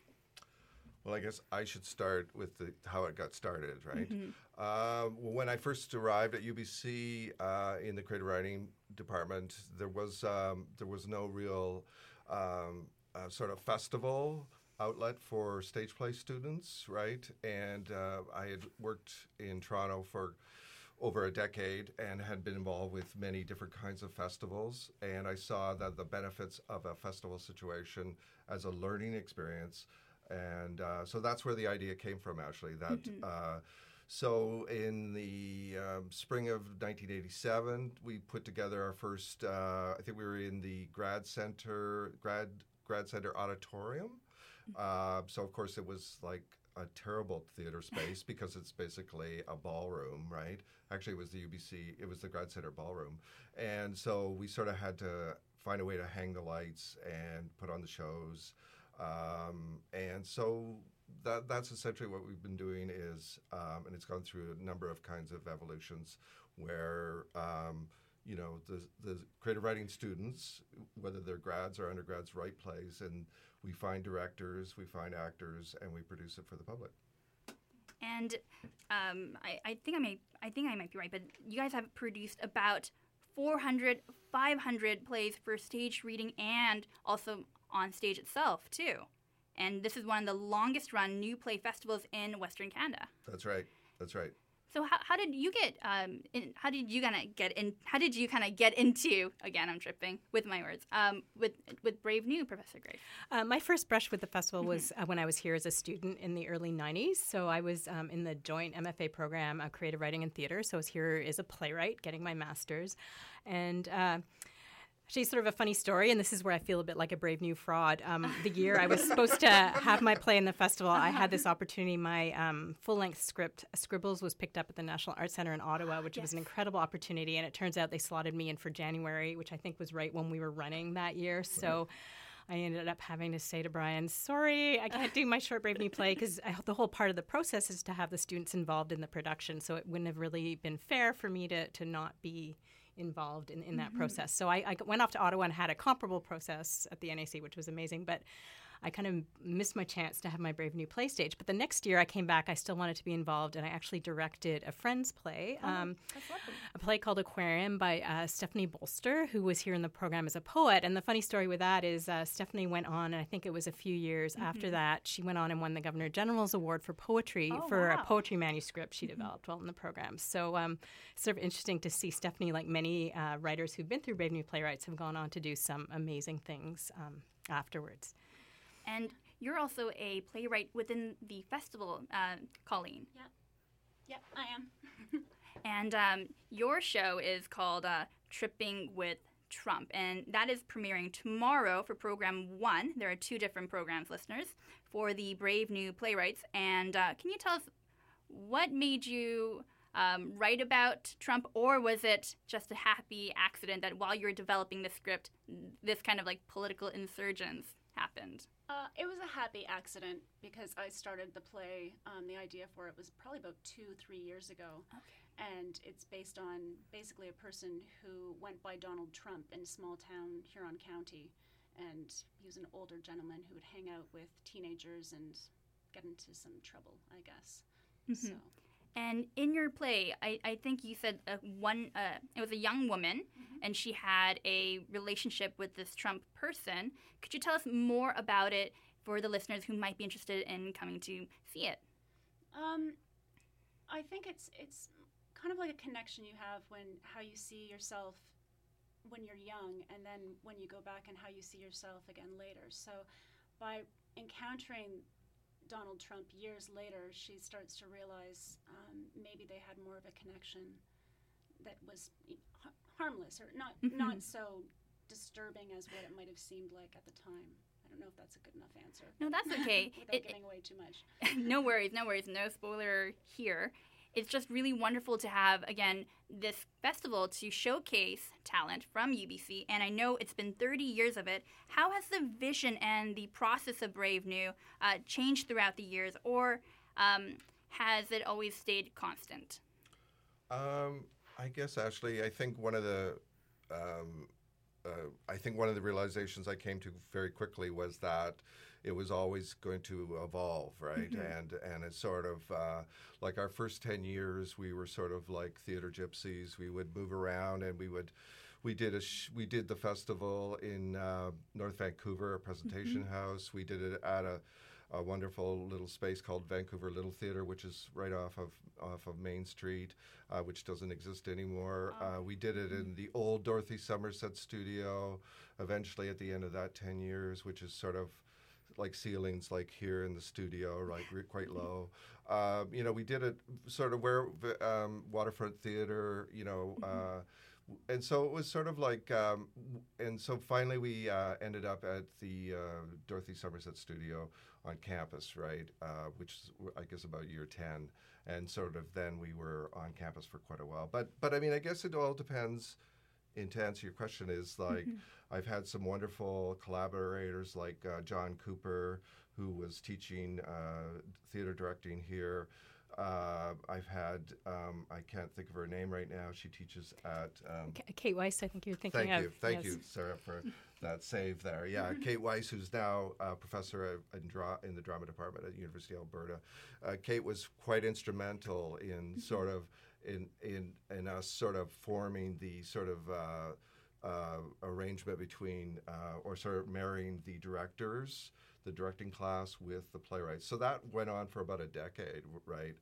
Well, I guess I should start with the, how it got started, right? Mhm. Uh, when I first arrived at UBC uh, in the creative writing department, there was um, there was no real um, uh, sort of festival outlet for stage play students, right? And uh, I had worked in Toronto for over a decade and had been involved with many different kinds of festivals. And I saw that the benefits of a festival situation as a learning experience. And uh, so that's where the idea came from, actually. That Mhm. uh, so in the um, spring of 1987, we put together our first. Uh, I think we were in the grad center, grad grad center auditorium. Uh, so of course it was like a terrible theater space because it's basically a ballroom, right? Actually, it was the UBC. It was the grad center ballroom, and so we sort of had to find a way to hang the lights and put on the shows. Um, and so that that's essentially what we've been doing is, um, and it's gone through a number of kinds of evolutions where. Um, you know the the creative writing students, whether they're grads or undergrads, write plays, and we find directors, we find actors, and we produce it for the public. And um, I, I think I may I think I might be right, but you guys have produced about 400, 500 plays for stage reading and also on stage itself too. And this is one of the longest run new play festivals in Western Canada. That's right. That's right. So how, how did you get um in, how did you kind of get in how did you kind of get into again I'm tripping with my words um with with Brave New Professor Grace Uh, my first brush with the festival was uh, when I was here as a student in the early 90s. So I was um, in the joint MFA program, uh, Creative Writing and Theater. So I was here as a playwright, getting my master's. And uh, actually, sort of a funny story, and this is where I feel a bit like a brave new fraud. Um, the <laughs> year I was supposed to have my play in the festival, I had this opportunity. My um, full length script, Scribbles, was picked up at the National Arts Center in Ottawa, which was an incredible opportunity. And it turns out they slotted me in for January, which I think was right when we were running that year. So. I ended up having to say to Brian, "Sorry, I can't do my short brave new play because the whole part of the process is to have the students involved in the production. So it wouldn't have really been fair for me to to not be involved in, in that Mhm. process. So I, I went off to Ottawa and had a comparable process at the NAC, which was amazing. But I kind of missed my chance to have my brave new play stage. But the next year I came back, I still wanted to be involved, and I actually directed a friend's play. um, a play called Aquarium by uh, Stephanie Bolster, who was here in the program as a poet. And the funny story with that is uh, Stephanie went on, and I think it was a few years after Mhm. that, she went on and won the Governor General's Award for poetry Oh, for wow. a poetry manuscript she developed while in the program. So um, sort of interesting to see Stephanie, like many uh, writers who've been through Brave New Play Rites, have gone on to do some amazing things um, afterwards. And you're also a playwright within the festival uh, Colleen Yep. Yep, I am. <laughs> and um, your show is called uh, Tripping with Trump, and that is premiering tomorrow for program one. There are two different programs, listeners, for the Brave New Play Rites. And uh, can you tell us what made you um, write about Trump, or was it just a happy accident that while you were developing the script, this kind of like political insurgence happened? Uh, it was a happy accident because I started the play. Um, the idea for it was probably about two, three years ago. And it's based on basically a person who went by Donald Trump in a small town Huron County. And he was an older gentleman who would hang out with teenagers and get into some trouble, I guess. So. And in your play, I, I think you said one. Uh, it was a young woman, and she had a relationship with this Trump person. Could you tell us more about it for the listeners who might be interested in coming to see it? Um, I think it's it's kind of like a connection you have when how you see yourself when you're young, and then when you go back and how you see yourself again later. So, by encountering Donald Trump years later, she starts to realize um, maybe they had more of a connection that was ha- harmless or not Mhm. not so disturbing as what it might have seemed like at the time. I don't know if that's a good enough answer. No, that's okay. <laughs> Without It- giving away too much. <laughs> no worries, no worries, no spoiler here. It's just really wonderful to have again this festival to showcase talent from UBC, and I know it's been 30 years of it. How has the vision and the process of Brave New uh, changed throughout the years, or um, has it always stayed constant? Um, I guess actually, I think one of the, um, uh, I think one of the realizations I came to very quickly was that it was always going to evolve, right? Mhm. And and it's sort of uh, like our first ten years, we were sort of like theater gypsies. We would move around and we would. We did a sh- we did the festival in uh, North Vancouver, a presentation Mhm. house. We did it at a a wonderful little space called Vancouver Little Theatre, which is right off of off of Main Street, uh, which doesn't exist anymore. Uh, we did it in the old Dorothy Somerset studio. Eventually, at the end of that ten years, which is sort of like ceilings like here in the studio, like re- quite low. Um, you know, we did it sort of where um, Waterfront Theater, you know, uh, and so it was sort of like, um, and so finally we uh, ended up at the uh, Dorothy Somerset Studio on campus, right, uh, which is, I guess about year ten, and sort of then we were on campus for quite a while. But but I mean, I guess it all depends. And to answer your question, is like Mhm. <laughs> I've had some wonderful collaborators like uh, John Cooper, who was teaching uh, theater directing here. Uh, I've had, um, I can't think of her name right now. She teaches at. Um, Kate Weiss, I think you're thinking thank of. you, thank yes. you, Sarah, for <laughs> that save there. Yeah, <laughs> Kate Weiss, who's now a professor in, dra- in the drama department at University of Alberta. Uh, Kate was quite instrumental in sort of in in in us sort of forming the sort of. Uh, uh, arrangement between, uh, or sort of marrying the directors, the directing class with the playwrights. So that went on for about a decade, right?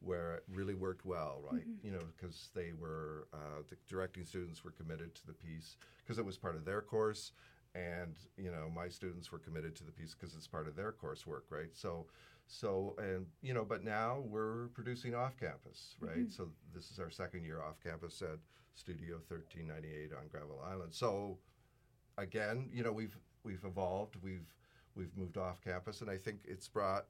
Where it really worked well, right? Mhm. You know, because they were uh, the directing students were committed to the piece because it was part of their course, and you know my students were committed to the piece because it's part of their coursework, right? So, so and you know, but now we're producing off campus, right? Mhm. So this is our second year off campus at Studio 1398 on Granville Island. So again, you know, we've we've evolved, we've we've moved off campus, and I think it's brought.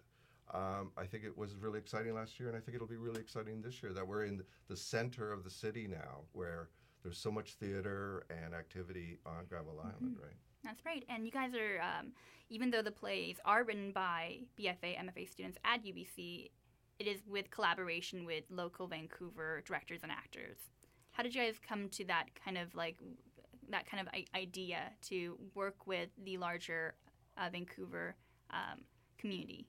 Um, I think it was really exciting last year, and I think it'll be really exciting this year that we're in the center of the city now, where there's so much theater and activity on Granville Island, Mhm. right? That's right. And you guys are, um, even though the plays are written by BFA, MFA students at UBC, it is with collaboration with local Vancouver directors and actors. How did you guys come to that kind of like that kind of I- idea to work with the larger uh, Vancouver um, community?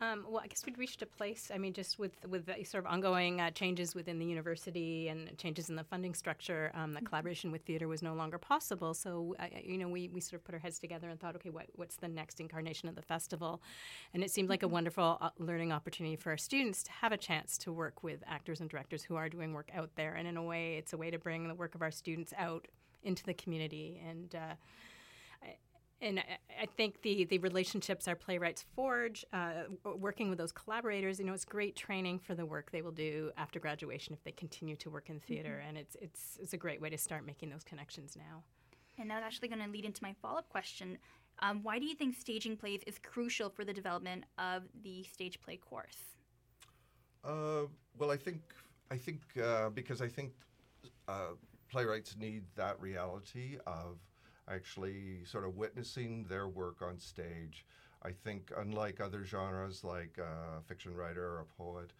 Um, well, I guess we'd reached a place. I mean, just with with the sort of ongoing uh, changes within the university and changes in the funding structure, um, the collaboration with theater was no longer possible. So, uh, you know, we, we sort of put our heads together and thought, okay, what, what's the next incarnation of the festival? And it seemed like a wonderful uh, learning opportunity for our students to have a chance to work with actors and directors who are doing work out there. And in a way, it's a way to bring the work of our students out into the community and. And I- I think the, the relationships our playwrights forge, uh, working with those collaborators, you know, it's great training for the work they will do after graduation if they continue to work in theater, Mhm. and it's it's it's a great way to start making those connections now. And that's actually going to lead into my follow up question. Um, why do you think staging plays is crucial for the development of the stage play course? Uh, well, I think I think uh, because I think uh, playwrights need that reality of actually sort of witnessing their work on stage. I think unlike other genres like a fiction writer or a poet,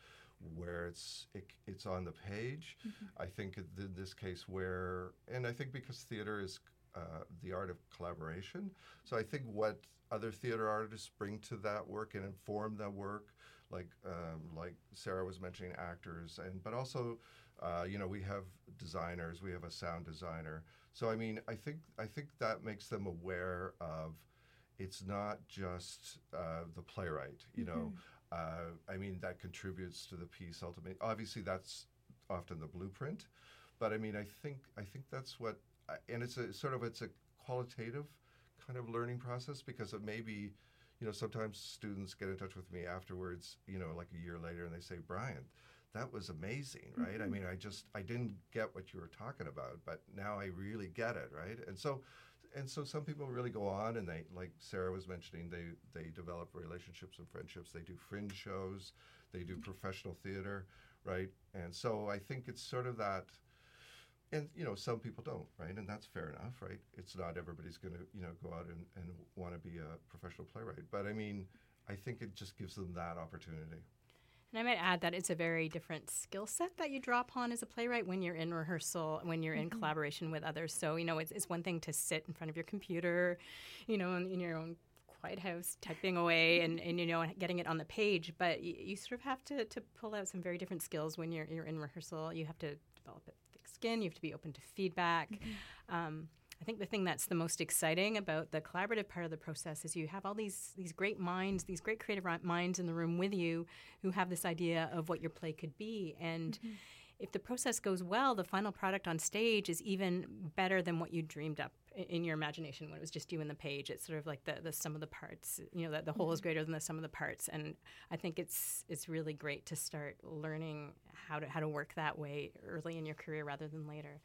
where it's it, it's on the page, I think in this case where and I think because theater is uh, the art of collaboration, so I think what other theater artists bring to that work and inform that work like um, like Sarah was mentioning actors and but also uh, you know we have designers we have a sound designer so I mean I think I think that makes them aware of it's not just uh, the playwright you know? Uh, I mean that contributes to the piece ultimately. Obviously that's often the blueprint but I mean I think I think that's what I- and it's a sort of it's a qualitative kind of learning process because it may be you know, sometimes students get in touch with me afterwards, you know, like a year later, and they say, Brian, that was amazing, right? I Mhm. mean, I just I didn't get what you were talking about, but now I really get it, right? And so, and so some people really go on, and they, like Sarah was mentioning, they they develop relationships and friendships. They do fringe shows, they do professional theater, right? And so I think it's sort of that and you know some people don't right and that's fair enough right it's not everybody's going to you know go out and, and want to be a professional playwright but i mean i think it just gives them that opportunity And I might add that it's a very different skill set that you draw upon as a playwright when you're in rehearsal, when you're in Mhm. collaboration with others. So, you know, it's, it's one thing to sit in front of your computer, you know, in, in your own quiet house, typing away and, and you know, getting it on the page. But you, you sort of have to, to pull out some very different skills when you're, you're in rehearsal. You have to develop a thick skin, you have to be open to feedback. Um, I think the thing that's the most exciting about the collaborative part of the process is you have all these these great minds, these great creative minds in the room with you who have this idea of what your play could be and if the process goes well, the final product on stage is even better than what you dreamed up in your imagination when it was just you and the page. It's sort of like the, the sum of the parts. You know, that the whole is Mhm. greater than the sum of the parts. And I think it's it's really great to start learning how to how to work that way early in your career rather than later.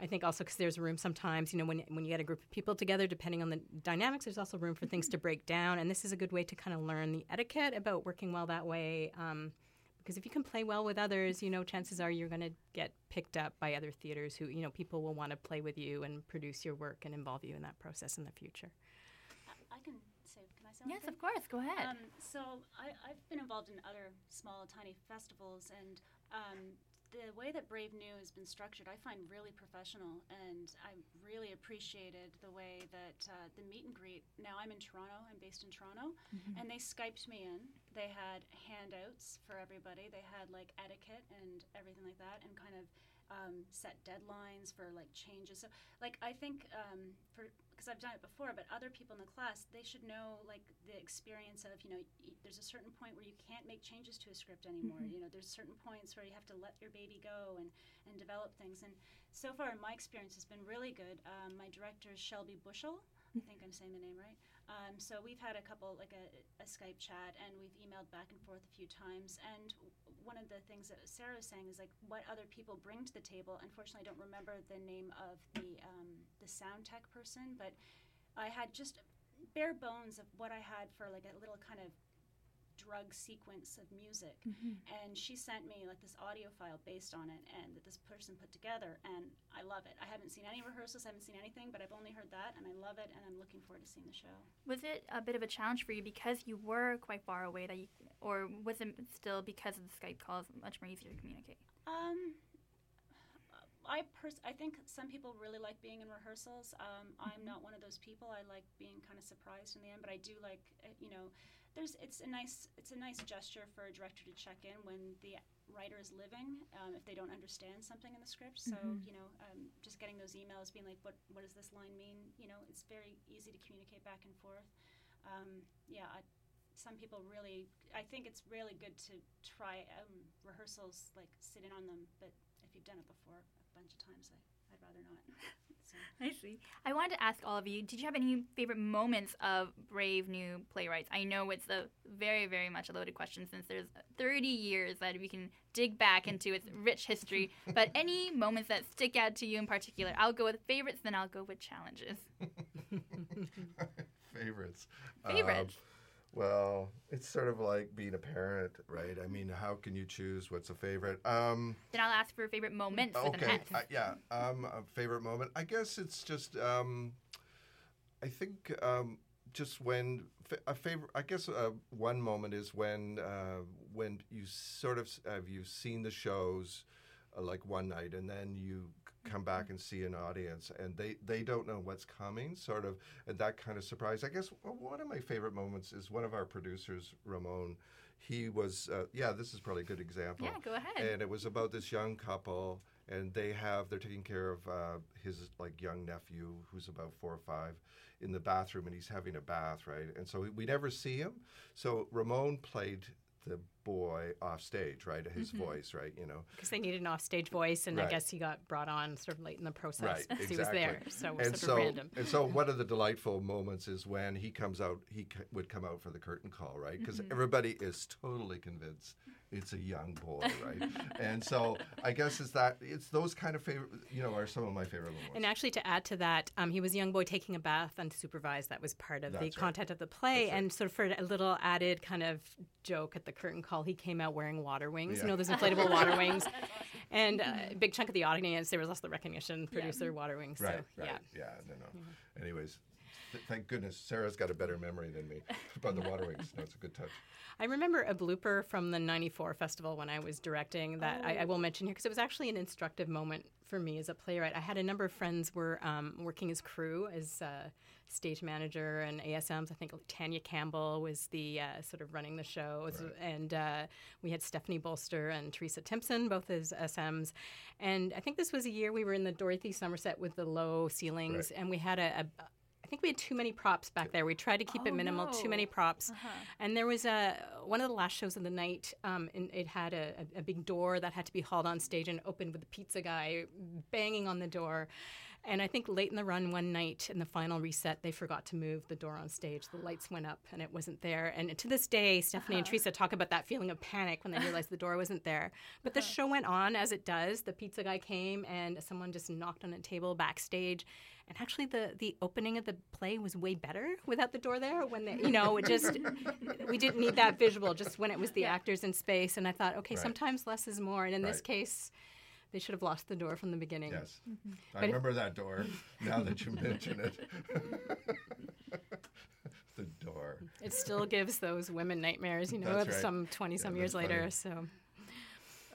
I think also because there's room sometimes, you know, when, when you get a group of people together, depending on the dynamics, there's also room for things to break down. And this is a good way to kind of learn the etiquette about working well that way. Um, because if you can play well with others, you know, chances are you're going to get picked up by other theaters who, you know, people will want to play with you and produce your work and involve you in that process in the future. I can say, can I say Yes, one of course. Go ahead. Um, so I, I've been involved in other small, tiny festivals, and um, the way that Brave New has been structured, I find really professional, and I really appreciated the way that uh, the meet and greet. Now I'm in Toronto. I'm based in Toronto, Mhm. and they skyped me in. They had handouts for everybody. They had like etiquette and everything like that, and kind of um, set deadlines for like changes. So, like, I think um, for because I've done it before, but other people in the class they should know like the experience of you know y- there's a certain point where you can't make changes to a script anymore. Mhm. You know, there's certain points where you have to let your baby go and and develop things. And so far, my experience has been really good. Um, my director is Shelby Bushel. I think I'm saying the name right. Um, so we've had a couple, like a, a Skype chat, and we've emailed back and forth a few times. And one of the things that Sarah was saying is like what other people bring to the table. Unfortunately, I don't remember the name of the um, the sound tech person, but I had just bare bones of what I had for like a little kind of drug sequence of music Mhm. and she sent me like this audio file based on it and that this person put together and i love it i haven't seen any rehearsals i haven't seen anything but i've only heard that and i love it and i'm looking forward to seeing the show Was it a bit of a challenge for you because you were quite far away that you, or was it still because of the Skype calls much more easier to communicate? Um, I pers- I think some people really like being in rehearsals. Um, I'm Mhm. not one of those people. I like being kind of surprised in the end, but I do like uh, you know, there's it's a nice it's a nice gesture for a director to check in when the writer is living um, if they don't understand something in the script. So Mhm. you know, um, just getting those emails, being like, what what does this line mean? You know, it's very easy to communicate back and forth. Um, yeah, I, some people really i think it's really good to try um, rehearsals like sit in on them but if you've done it before a bunch of times I, i'd rather not <laughs> so. I see. I wanted to ask all of you: Did you have any favorite moments of Brave New Play Rites? I know it's a very, very much a loaded question since there's 30 years that we can dig back into its rich history. <laughs> but any moments that stick out to you in particular? I'll go with favorites, then I'll go with challenges. <laughs> favorites. Favorites. Um, well, it's sort of like being a parent, right? I mean, how can you choose what's a favorite? Um, Then I'll ask for a favorite moments an okay, uh, yeah. Um, a favorite moment. I guess it's just. Um, I think um, just when a favorite. I guess uh, one moment is when uh, when you sort of have you seen the shows uh, like one night and then you come back and see an audience and they they don't know what's coming sort of and that kind of surprise i guess one of my favorite moments is one of our producers ramon he was uh, yeah this is probably a good example. Yeah, go ahead. and it was about this young couple and they have they're taking care of uh, his like young nephew who's about four or five in the bathroom and he's having a bath right? And so we never see him. So ramon played the boy off stage right his Mhm. voice right you know Because they needed an offstage voice, and I guess he got brought on sort of late in the process Right, <laughs> exactly. he was there. So it was and sort so, of random. And so, one of the delightful moments is when he comes out. He c- would come out for the curtain call, right? Because Mhm. everybody is totally convinced it's a young boy, right? <laughs> and so, I guess it's that it's those kind of favorite. You know, are some of my favorite ones. And actually, to add to that, um, he was a young boy taking a bath unsupervised. That was part of That's the right. content of the play. And sort of for a little added kind of joke at the curtain call, he came out wearing water wings. Yeah. You know, those inflatable <laughs> water wings. And uh, a big chunk of the audience, there was also the recognition producer water wings. Right, so, right, yeah. yeah, no, no. Anyways, Th- Thank goodness Sarah's got a better memory than me <laughs> about the water wings. No, it's a good touch. I remember a blooper from the 94 festival when I was directing that I, I will mention here because it was actually an instructive moment for me as a playwright. I had a number of friends were um, working as crew, as uh, stage manager and ASMs. I think Tanya Campbell was the uh, sort of running the show, as- and uh, we had Stephanie Bolster and Teresa Timpson, both as SMs. And I think this was a year we were in the Dorothy Somerset with the low ceilings, Right. and we had a, a I think we had too many props back there. We tried to keep it Oh, minimal, too many props. Uh-huh. And there was a one of the last shows of the night. Um, and it had a, a, big door that had to be hauled on stage and opened with the pizza guy banging on the door. And I think late in the run one night in the final reset, they forgot to move the door on stage. The lights went up and it wasn't there. And to this day, Stephanie and Uh-huh. Teresa talk about that feeling of panic when they realized the door wasn't there. But the show went on as it does. The pizza guy came and someone just knocked on a table backstage. And actually, the, the opening of the play was way better <laughs> without the door there. When they, you know, it just we didn't need that visual. Just when it was the actors in space, and I thought, okay, Right. sometimes less is more. And in this case, they should have lost the door from the beginning. Yes. Mhm. I But- remember that door now that you mention it. <laughs> the door. It still gives those women nightmares, you know, right. some 20 some Yeah, years later. funny. So,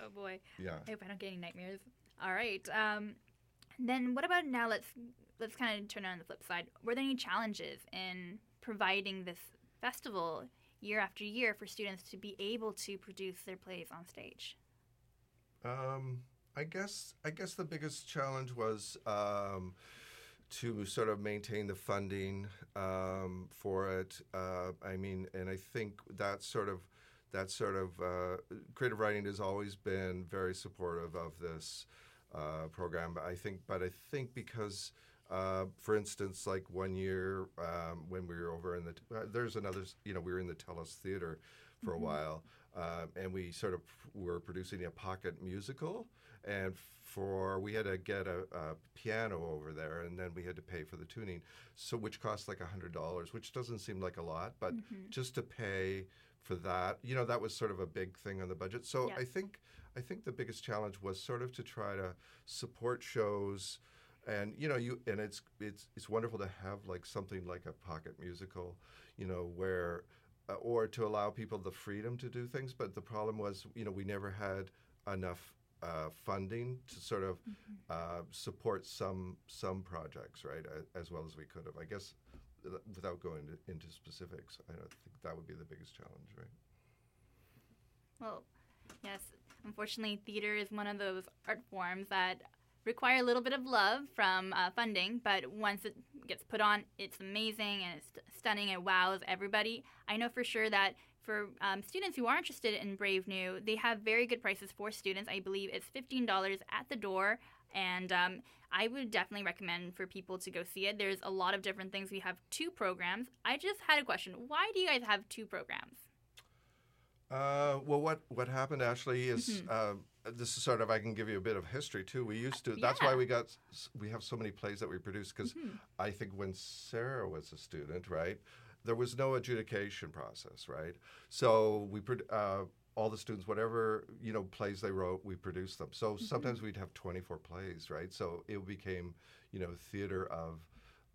Oh boy. Yeah. I hope I don't get any nightmares. All right. Um, then what about now? Let's let's kind of turn it on the flip side. Were there any challenges in providing this festival year after year for students to be able to produce their plays on stage? Um, I guess I guess the biggest challenge was um, to sort of maintain the funding um, for it. Uh, I mean, and I think that sort of that sort of uh, creative writing has always been very supportive of this uh, program. I think, but I think because. Uh, for instance, like one year um, when we were over in the, uh, there's another, you know, we were in the Telus Theater for Mhm. a while, um, and we sort of were producing a pocket musical, and for we had to get a, a piano over there, and then we had to pay for the tuning, so which cost like a hundred dollars, which doesn't seem like a lot, but Mhm. just to pay for that, you know, that was sort of a big thing on the budget. So Yeah. I think I think the biggest challenge was sort of to try to support shows and you know you and it's it's it's wonderful to have like something like a pocket musical you know where uh, or to allow people the freedom to do things. But the problem was you know we never had enough uh, funding to sort of uh, support some some projects right as well as we could have. I guess uh, without going to, into specifics i don't think that would be the biggest challenge right? Well, yes. Unfortunately, theater is one of those art forms that require a little bit of love from uh, funding, but once it gets put on, it's amazing and it's st- stunning. It wows everybody. I know for sure that for um, students who are interested in Brave New, they have very good prices for students. I believe it's $15 at the door. And um, I would definitely recommend for people to go see it. There's a lot of different things. We have two programs. I just had a question. Why do you guys have two programs? Uh, well, what what happened actually is Mhm. uh, this is sort of I can give you a bit of history too. We used to. Yeah. That's why we got we have so many plays that we produce because Mhm. I think when Sarah was a student, right, there was no adjudication process, right. So we uh, all the students, whatever you know plays they wrote, we produced them. So sometimes we'd have twenty four plays, right. So it became you know theater of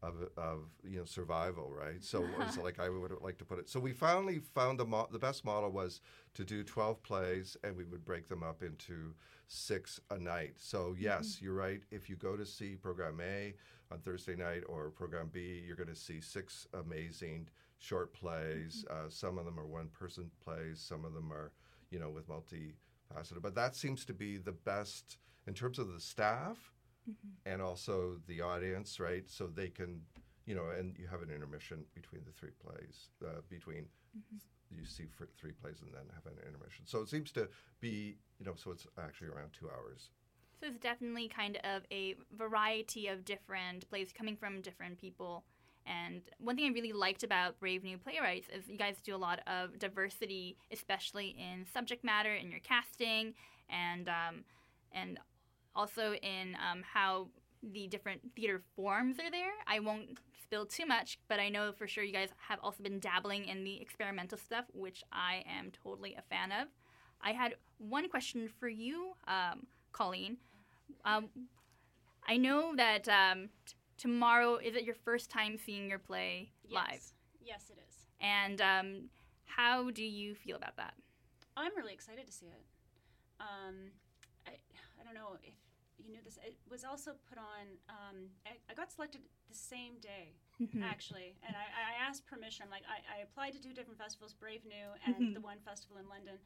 of, of you know survival, right? So <laughs> it's like I would like to put it. So we finally found the mo- the best model was to do twelve plays, and we would break them up into six a night. So yes, you're right. If you go to see program A on Thursday night or program B, you're going to see six amazing short plays. Uh, some of them are one person plays. Some of them are you know with multifaceted. But that seems to be the best in terms of the staff and also the audience, right? So they can, you know, and you have an intermission between the three plays, uh, between you see three plays and then have an intermission. So it seems to be, you know, so it's actually around two hours. So it's definitely kind of a variety of different plays coming from different people. And one thing I really liked about Brave New Play Rites is you guys do a lot of diversity, especially in subject matter, in your casting, and um, and also in um, how the different theater forms are there. I won't spill too much, but I know for sure you guys have also been dabbling in the experimental stuff, which I am totally a fan of. I had one question for you, um, Colleen. Um, I know that um, t- tomorrow is it your first time seeing your play live? Yes. Yes, it is. And um, how do you feel about that? I'm really excited to see it. Um, I, I don't know if you knew this. It was also put on. Um, I, I got selected the same day, Mhm. actually, and I, I asked permission. Like I, I applied to two different festivals, Brave New and Mhm. the one festival in London.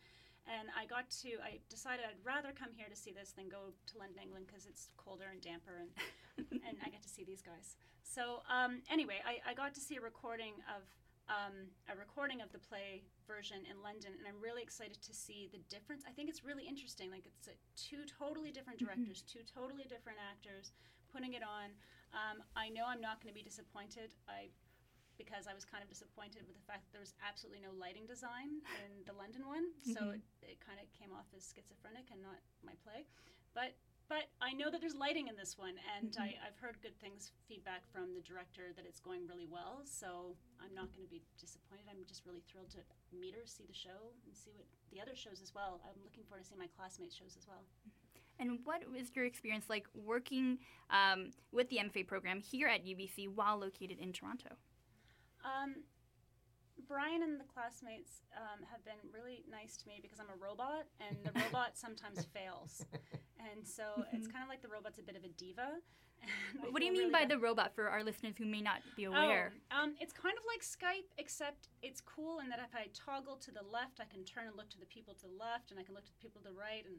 And I got to. I decided I'd rather come here to see this than go to London, England, because it's colder and damper, and <laughs> and I get to see these guys. So um, anyway, I, I got to see a recording of um, a recording of the play version in London, and I'm really excited to see the difference. I think it's really interesting. Like it's uh, two totally different Mhm. directors, two totally different actors putting it on. Um, I know I'm not going to be disappointed. I because I was kind of disappointed with the fact that there was absolutely no lighting design in the London one, so Mhm. it, it kind of came off as schizophrenic and not my play. But but I know that there's lighting in this one, and Mhm. I, I've heard good things, feedback from the director that it's going really well. So I'm not going to be disappointed. I'm just really thrilled to meet her, see the show, and see what the other shows as well. I'm looking forward to seeing my classmates' shows as well. And what was your experience like working um, with the MFA program here at UBC while located in Toronto? Um, Bryan and the classmates um, have been really nice to me because I'm a robot, and the robot <laughs> sometimes fails, and so it's Mhm. kind of like the robot's a bit of a diva. What do you mean really by the robot for our listeners who may not be aware? Oh, um, it's kind of like Skype, except it's cool in that if I toggle to the left, I can turn and look to the people to the left, and I can look to the people to the right, and,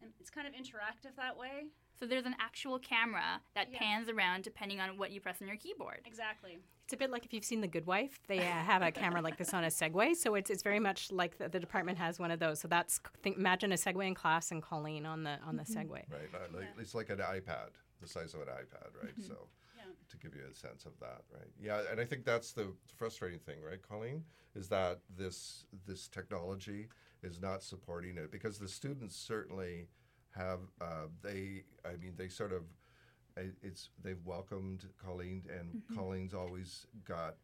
and it's kind of interactive that way. So there's an actual camera that Yeah. pans around depending on what you press on your keyboard. Exactly. It's a bit like if you've seen The Good Wife. They uh, have a camera like this on a Segway, so it's, it's very much like the, the department has one of those. So that's think, imagine a Segway in class and Colleen on the on the Segway. Right. uh, like, It's like an iPad, the size of an iPad, right? Mhm. So Yeah. to give you a sense of that, right? Yeah, and I think that's the frustrating thing, right, Colleen, is that this this technology is not supporting it because the students certainly have uh, they I mean they sort of it's they've welcomed Colleen and Mhm. Colleen's always got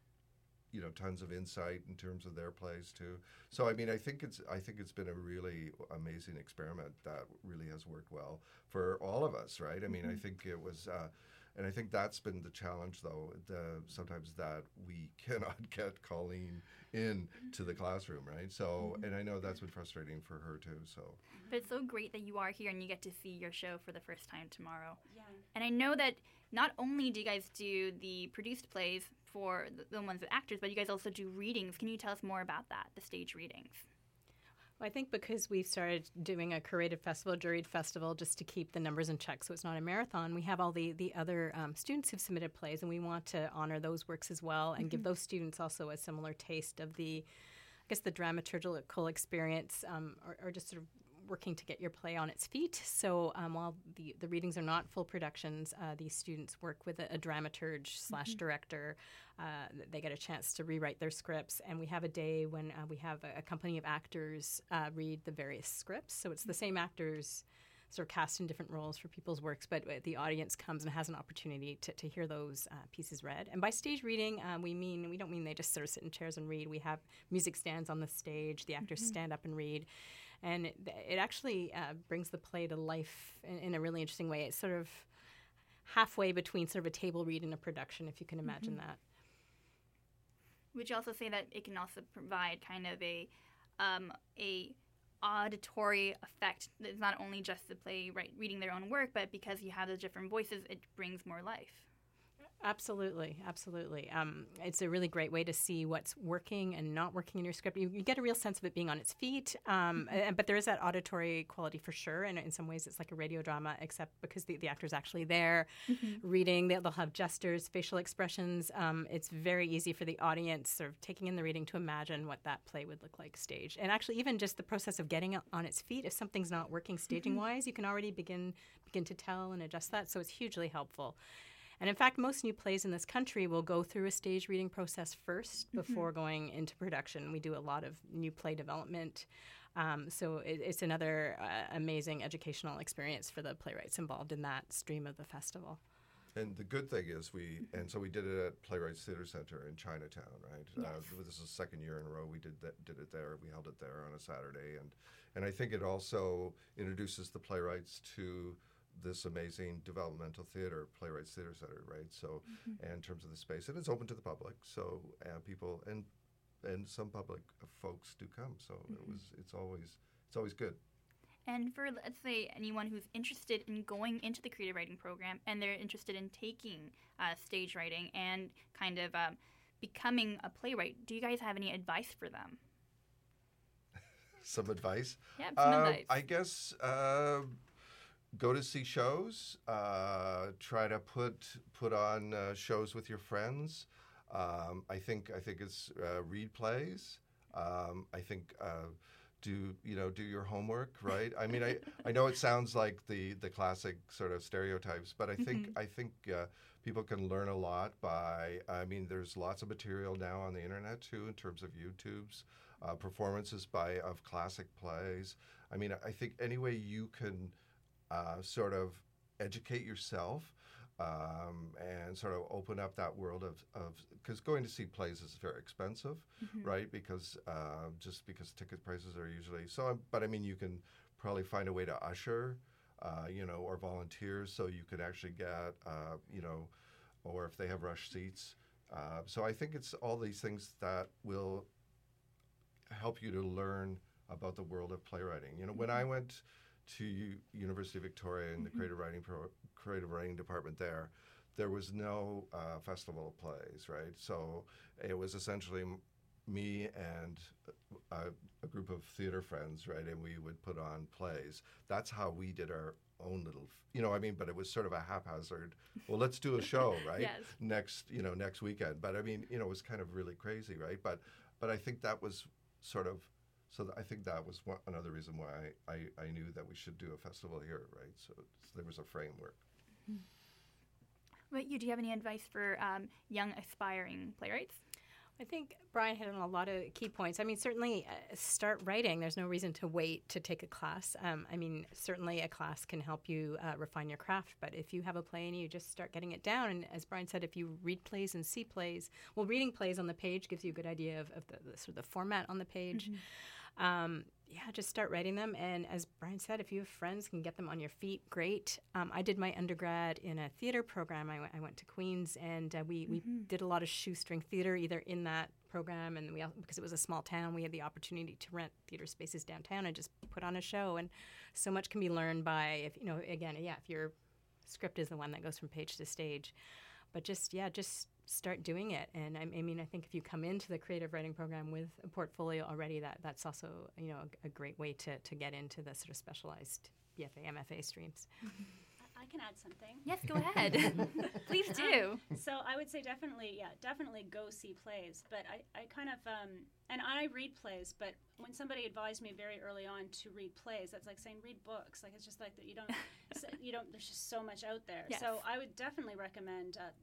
you know tons of insight in terms of their plays too. So I mean I think it's I think it's been a really amazing experiment that really has worked well for all of us, right? I mean I Mhm. think it was. Uh, and I think that's been the challenge, though. The, sometimes that we <laughs> cannot get Colleen in to the classroom, right? So, Mhm. and I know that's been frustrating for her too. So, But it's so great that you are here and you get to see your show for the first time tomorrow. Yeah. And I know that not only do you guys do the produced plays for the, the ones with actors, but you guys also do readings. Can you tell us more about that, the stage readings? I think because we've started doing a curated festival, juried festival, just to keep the numbers in check so it's not a marathon, we have all the, the other um, students who've submitted plays, and we want to honor those works as well and give Mhm. those students also a similar taste of the, I guess, the dramaturgical experience um, or, or just sort of working to get your play on its feet. So um, while the, the readings are not full productions, uh, these students work with a, a dramaturge slash Mhm. director. Uh, they get a chance to rewrite their scripts, and we have a day when uh, we have a, a company of actors uh, read the various scripts. So it's the same actors sort of cast in different roles for people's works, but uh, the audience comes and has an opportunity to, to hear those uh, pieces read. And by stage reading, um, we mean we don't mean they just sort of sit in chairs and read. We have music stands on the stage. The actors Mhm. stand up and read, and it, it actually uh, brings the play to life in, in a really interesting way. It's sort of halfway between sort of a table read and a production, if you can imagine Mhm. that. Would you also say that it can also provide kind of a um, a auditory effect? It's not only just the playwright reading their own work, but because you have those different voices, it brings more life. Absolutely, absolutely. Um, it's a really great way to see what's working and not working in your script. You, you get a real sense of it being on its feet, um, Mm-hmm. and- but there is that auditory quality for sure. And in some ways, it's like a radio drama, except because the, the actor's actually there Mhm. reading. They'll, they'll have gestures, facial expressions. Um, it's very easy for the audience, sort of taking in the reading, to imagine what that play would look like staged. And actually, even just the process of getting it on its feet, if something's not working staging wise, you can already begin begin to tell and adjust that. So it's hugely helpful. And in fact, most new plays in this country will go through a stage reading process 1st before going into production. We do a lot of new play development. Um, so it, it's another uh, amazing educational experience for the playwrights involved in that stream of the festival. and the good thing is we, and so we did it at Playwrights Theater Center in Chinatown, right? Uh, this is the second year in a row we did that, did it there. We held it there on a Saturday, and and I think it also introduces the playwrights to this amazing developmental theater, Playwrights Theater Center, right? So, Mhm. and in terms of the space, and it's open to the public, so uh, people and and some public folks do come. So it Mhm. was it's always it's always good. And for let's say anyone who's interested in going into the creative writing program and they're interested in taking uh, stage writing and kind of um, becoming a playwright, do you guys have any advice for them? <laughs> some advice. Yeah, some Uh, advice. I guess uh, go to see shows. Uh, try to put put on uh, shows with your friends. Um, I think I think it's uh, read plays. Um, I think. Uh, do you know do your homework right i mean i i know it sounds like the the classic sort of stereotypes but i think Mhm. i think uh, people can learn a lot by i mean there's lots of material now on the internet too in terms of youtube's uh, performances by of classic plays i mean i think any way you can uh, sort of educate yourself um, and sort of open up that world of because going to see plays is very expensive, Mhm. right? Because uh, just because ticket prices are usually so. But I mean, you can probably find a way to usher, uh, you know, or volunteers, so you could actually get, uh, you know, or if they have rush seats. Uh, so I think it's all these things that will help you to learn about the world of playwriting. You know, when I went to U- University of Victoria in the Mhm. creative writing pro- creative writing department there, there was no uh, festival of plays, right? So it was essentially me and a, a group of theater friends, right? And we would put on plays. That's how we did our own little, you know, I mean, but it was sort of a haphazard. Well, let's do a show, <laughs> right? Yes. Next, you know, next weekend. But I mean, you know, it was kind of really crazy, right? But but I think that was sort of. So th- I think that was one, another reason why I, I knew that we should do a festival here, right? So, so there was a framework. But you, do you have any advice for um, young aspiring playwrights? I think Bryan hit on a lot of key points. I mean, certainly uh, start writing. There's no reason to wait to take a class. Um, I mean, certainly a class can help you uh, refine your craft, but if you have a play and you just start getting it down, and as Bryan said, if you read plays and see plays, well, reading plays on the page gives you a good idea of, of the, the sort of the format on the page. Um, yeah, just start writing them. And as Bryan said, if you have friends, can get them on your feet, great. Um, I did my undergrad in a theater program. I went, to Queen's, and uh, we, we Mhm. did a lot of shoestring theater, either in that program, and we al- because it was a small town, we had the opportunity to rent theater spaces downtown and just put on a show. And so much can be learned by, if you know, again, yeah, if your script is the one that goes from page to stage, but just yeah, just start doing it. And I, I mean, I think if you come into the creative writing program with a portfolio already, that that's also you know a, a great way to to get into the sort of specialized BFA MFA streams. I can add something. Yes, go ahead. <laughs> Please do. Um, so I would say definitely, yeah, definitely go see plays. But I, I kind of, um, and I read plays. But when somebody advised me very early on to read plays, that's like saying read books. Like it's just like that you don't, <laughs> so- you don't. There's just so much out there. Yes. So I would definitely recommend. Uh, it-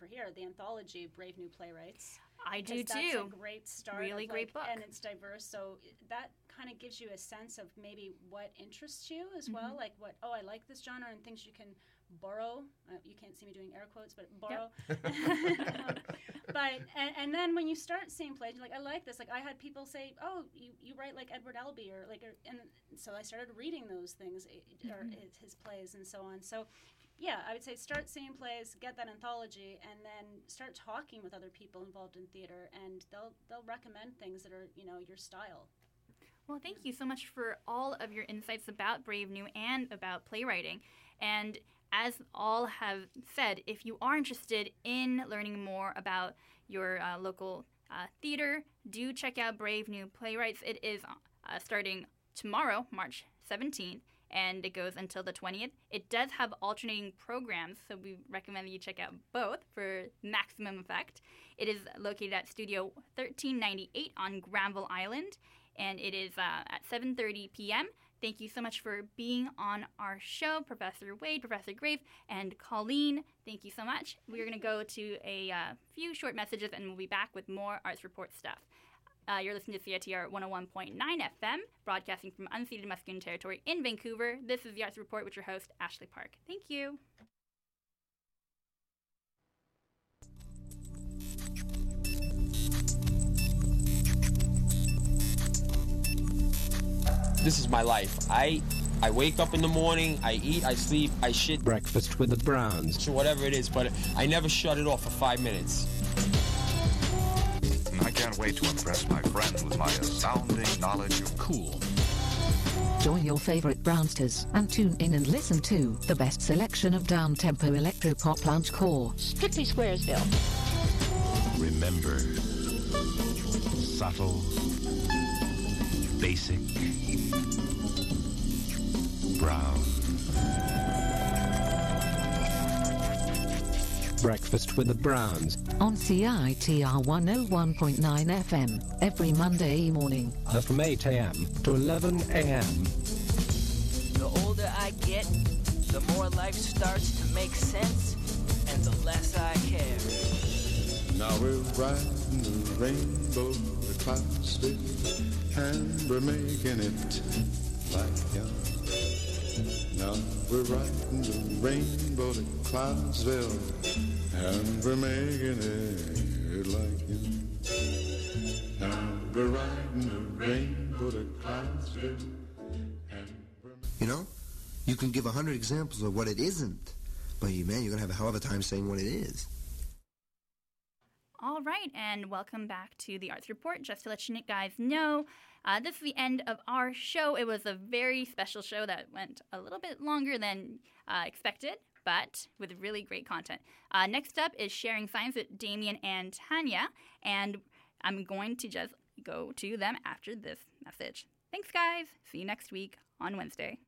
for here, the anthology "Brave New Play Rites." I do that's too. A great start. Really of, great like- book. and it's diverse. So that kind of gives you a sense of maybe what interests you as well. Mhm. Like what? Oh, I like this genre and things you can borrow. Uh, you can't see me doing air quotes, but borrow. <laughs> <laughs> but and, and then when you start seeing plays, you're like, I like this. Like I had people say, "Oh, you, you write like Edward Albee," or like, or, and so I started reading those things eh, or Mhm. his, his plays and so on. So. Yeah, I would say start seeing plays, get that anthology, and then start talking with other people involved in theater, and they'll they'll recommend things that are you know your style. Well, thank you so much for all of your insights about Brave New and about playwriting. And as all have said, if you are interested in learning more about your uh, local uh, theater, do check out Brave New Play Rites. It is uh, starting tomorrow, March 17th, and it goes until the 20th. It does have alternating programs, so we recommend that you check out both for maximum effect. It is located at Studio 1398 on Granville Island, and it is uh, at 7:30 p.m. Thank you so much for being on our show, Professor Wade, Professor Graefe, and Colleen. Thank you so much. We're going to go to a uh, few short messages, and we'll be back with more Arts Report stuff. Uh, you're listening to CITR 101.9 FM, broadcasting from unceded Musqueam territory in Vancouver. This is the Arts Report with your host, Ashley Park. Thank you. This is my life. I I wake up in the morning, I eat, I sleep, I shit. Breakfast with the Browns. Whatever it is, but I never shut it off for five minutes. I can't wait to impress my friends with my astounding knowledge of cool. Join your favorite Brownsters and tune in and listen to the best selection of down-tempo electro-pop lounge core. Strictly Squaresville. Remember, subtle, basic, brown. Breakfast with the Browns. On CITR 101.9 FM every Monday morning. Uh, from 8 a.m. to 11 a.m. The older I get, the more life starts to make sense, and the less I care. Now we're riding the rainbow to Clarksville, and we're making it like young. Now we're riding the rainbow to Clarksville, and we're making it like young. Now we're riding the rainbow to Clarksville. You know, you can give a hundred examples of what it isn't, but you man, you're gonna have a hell of a time saying what it is. All right, and welcome back to the Arts Report. Just to let you guys know, uh, this is the end of our show. It was a very special show that went a little bit longer than uh, expected, but with really great content. Uh, next up is Sharing Science with Damien and Tanya, and I'm going to just go to them after this message. Thanks, guys. See you next week on Wednesday.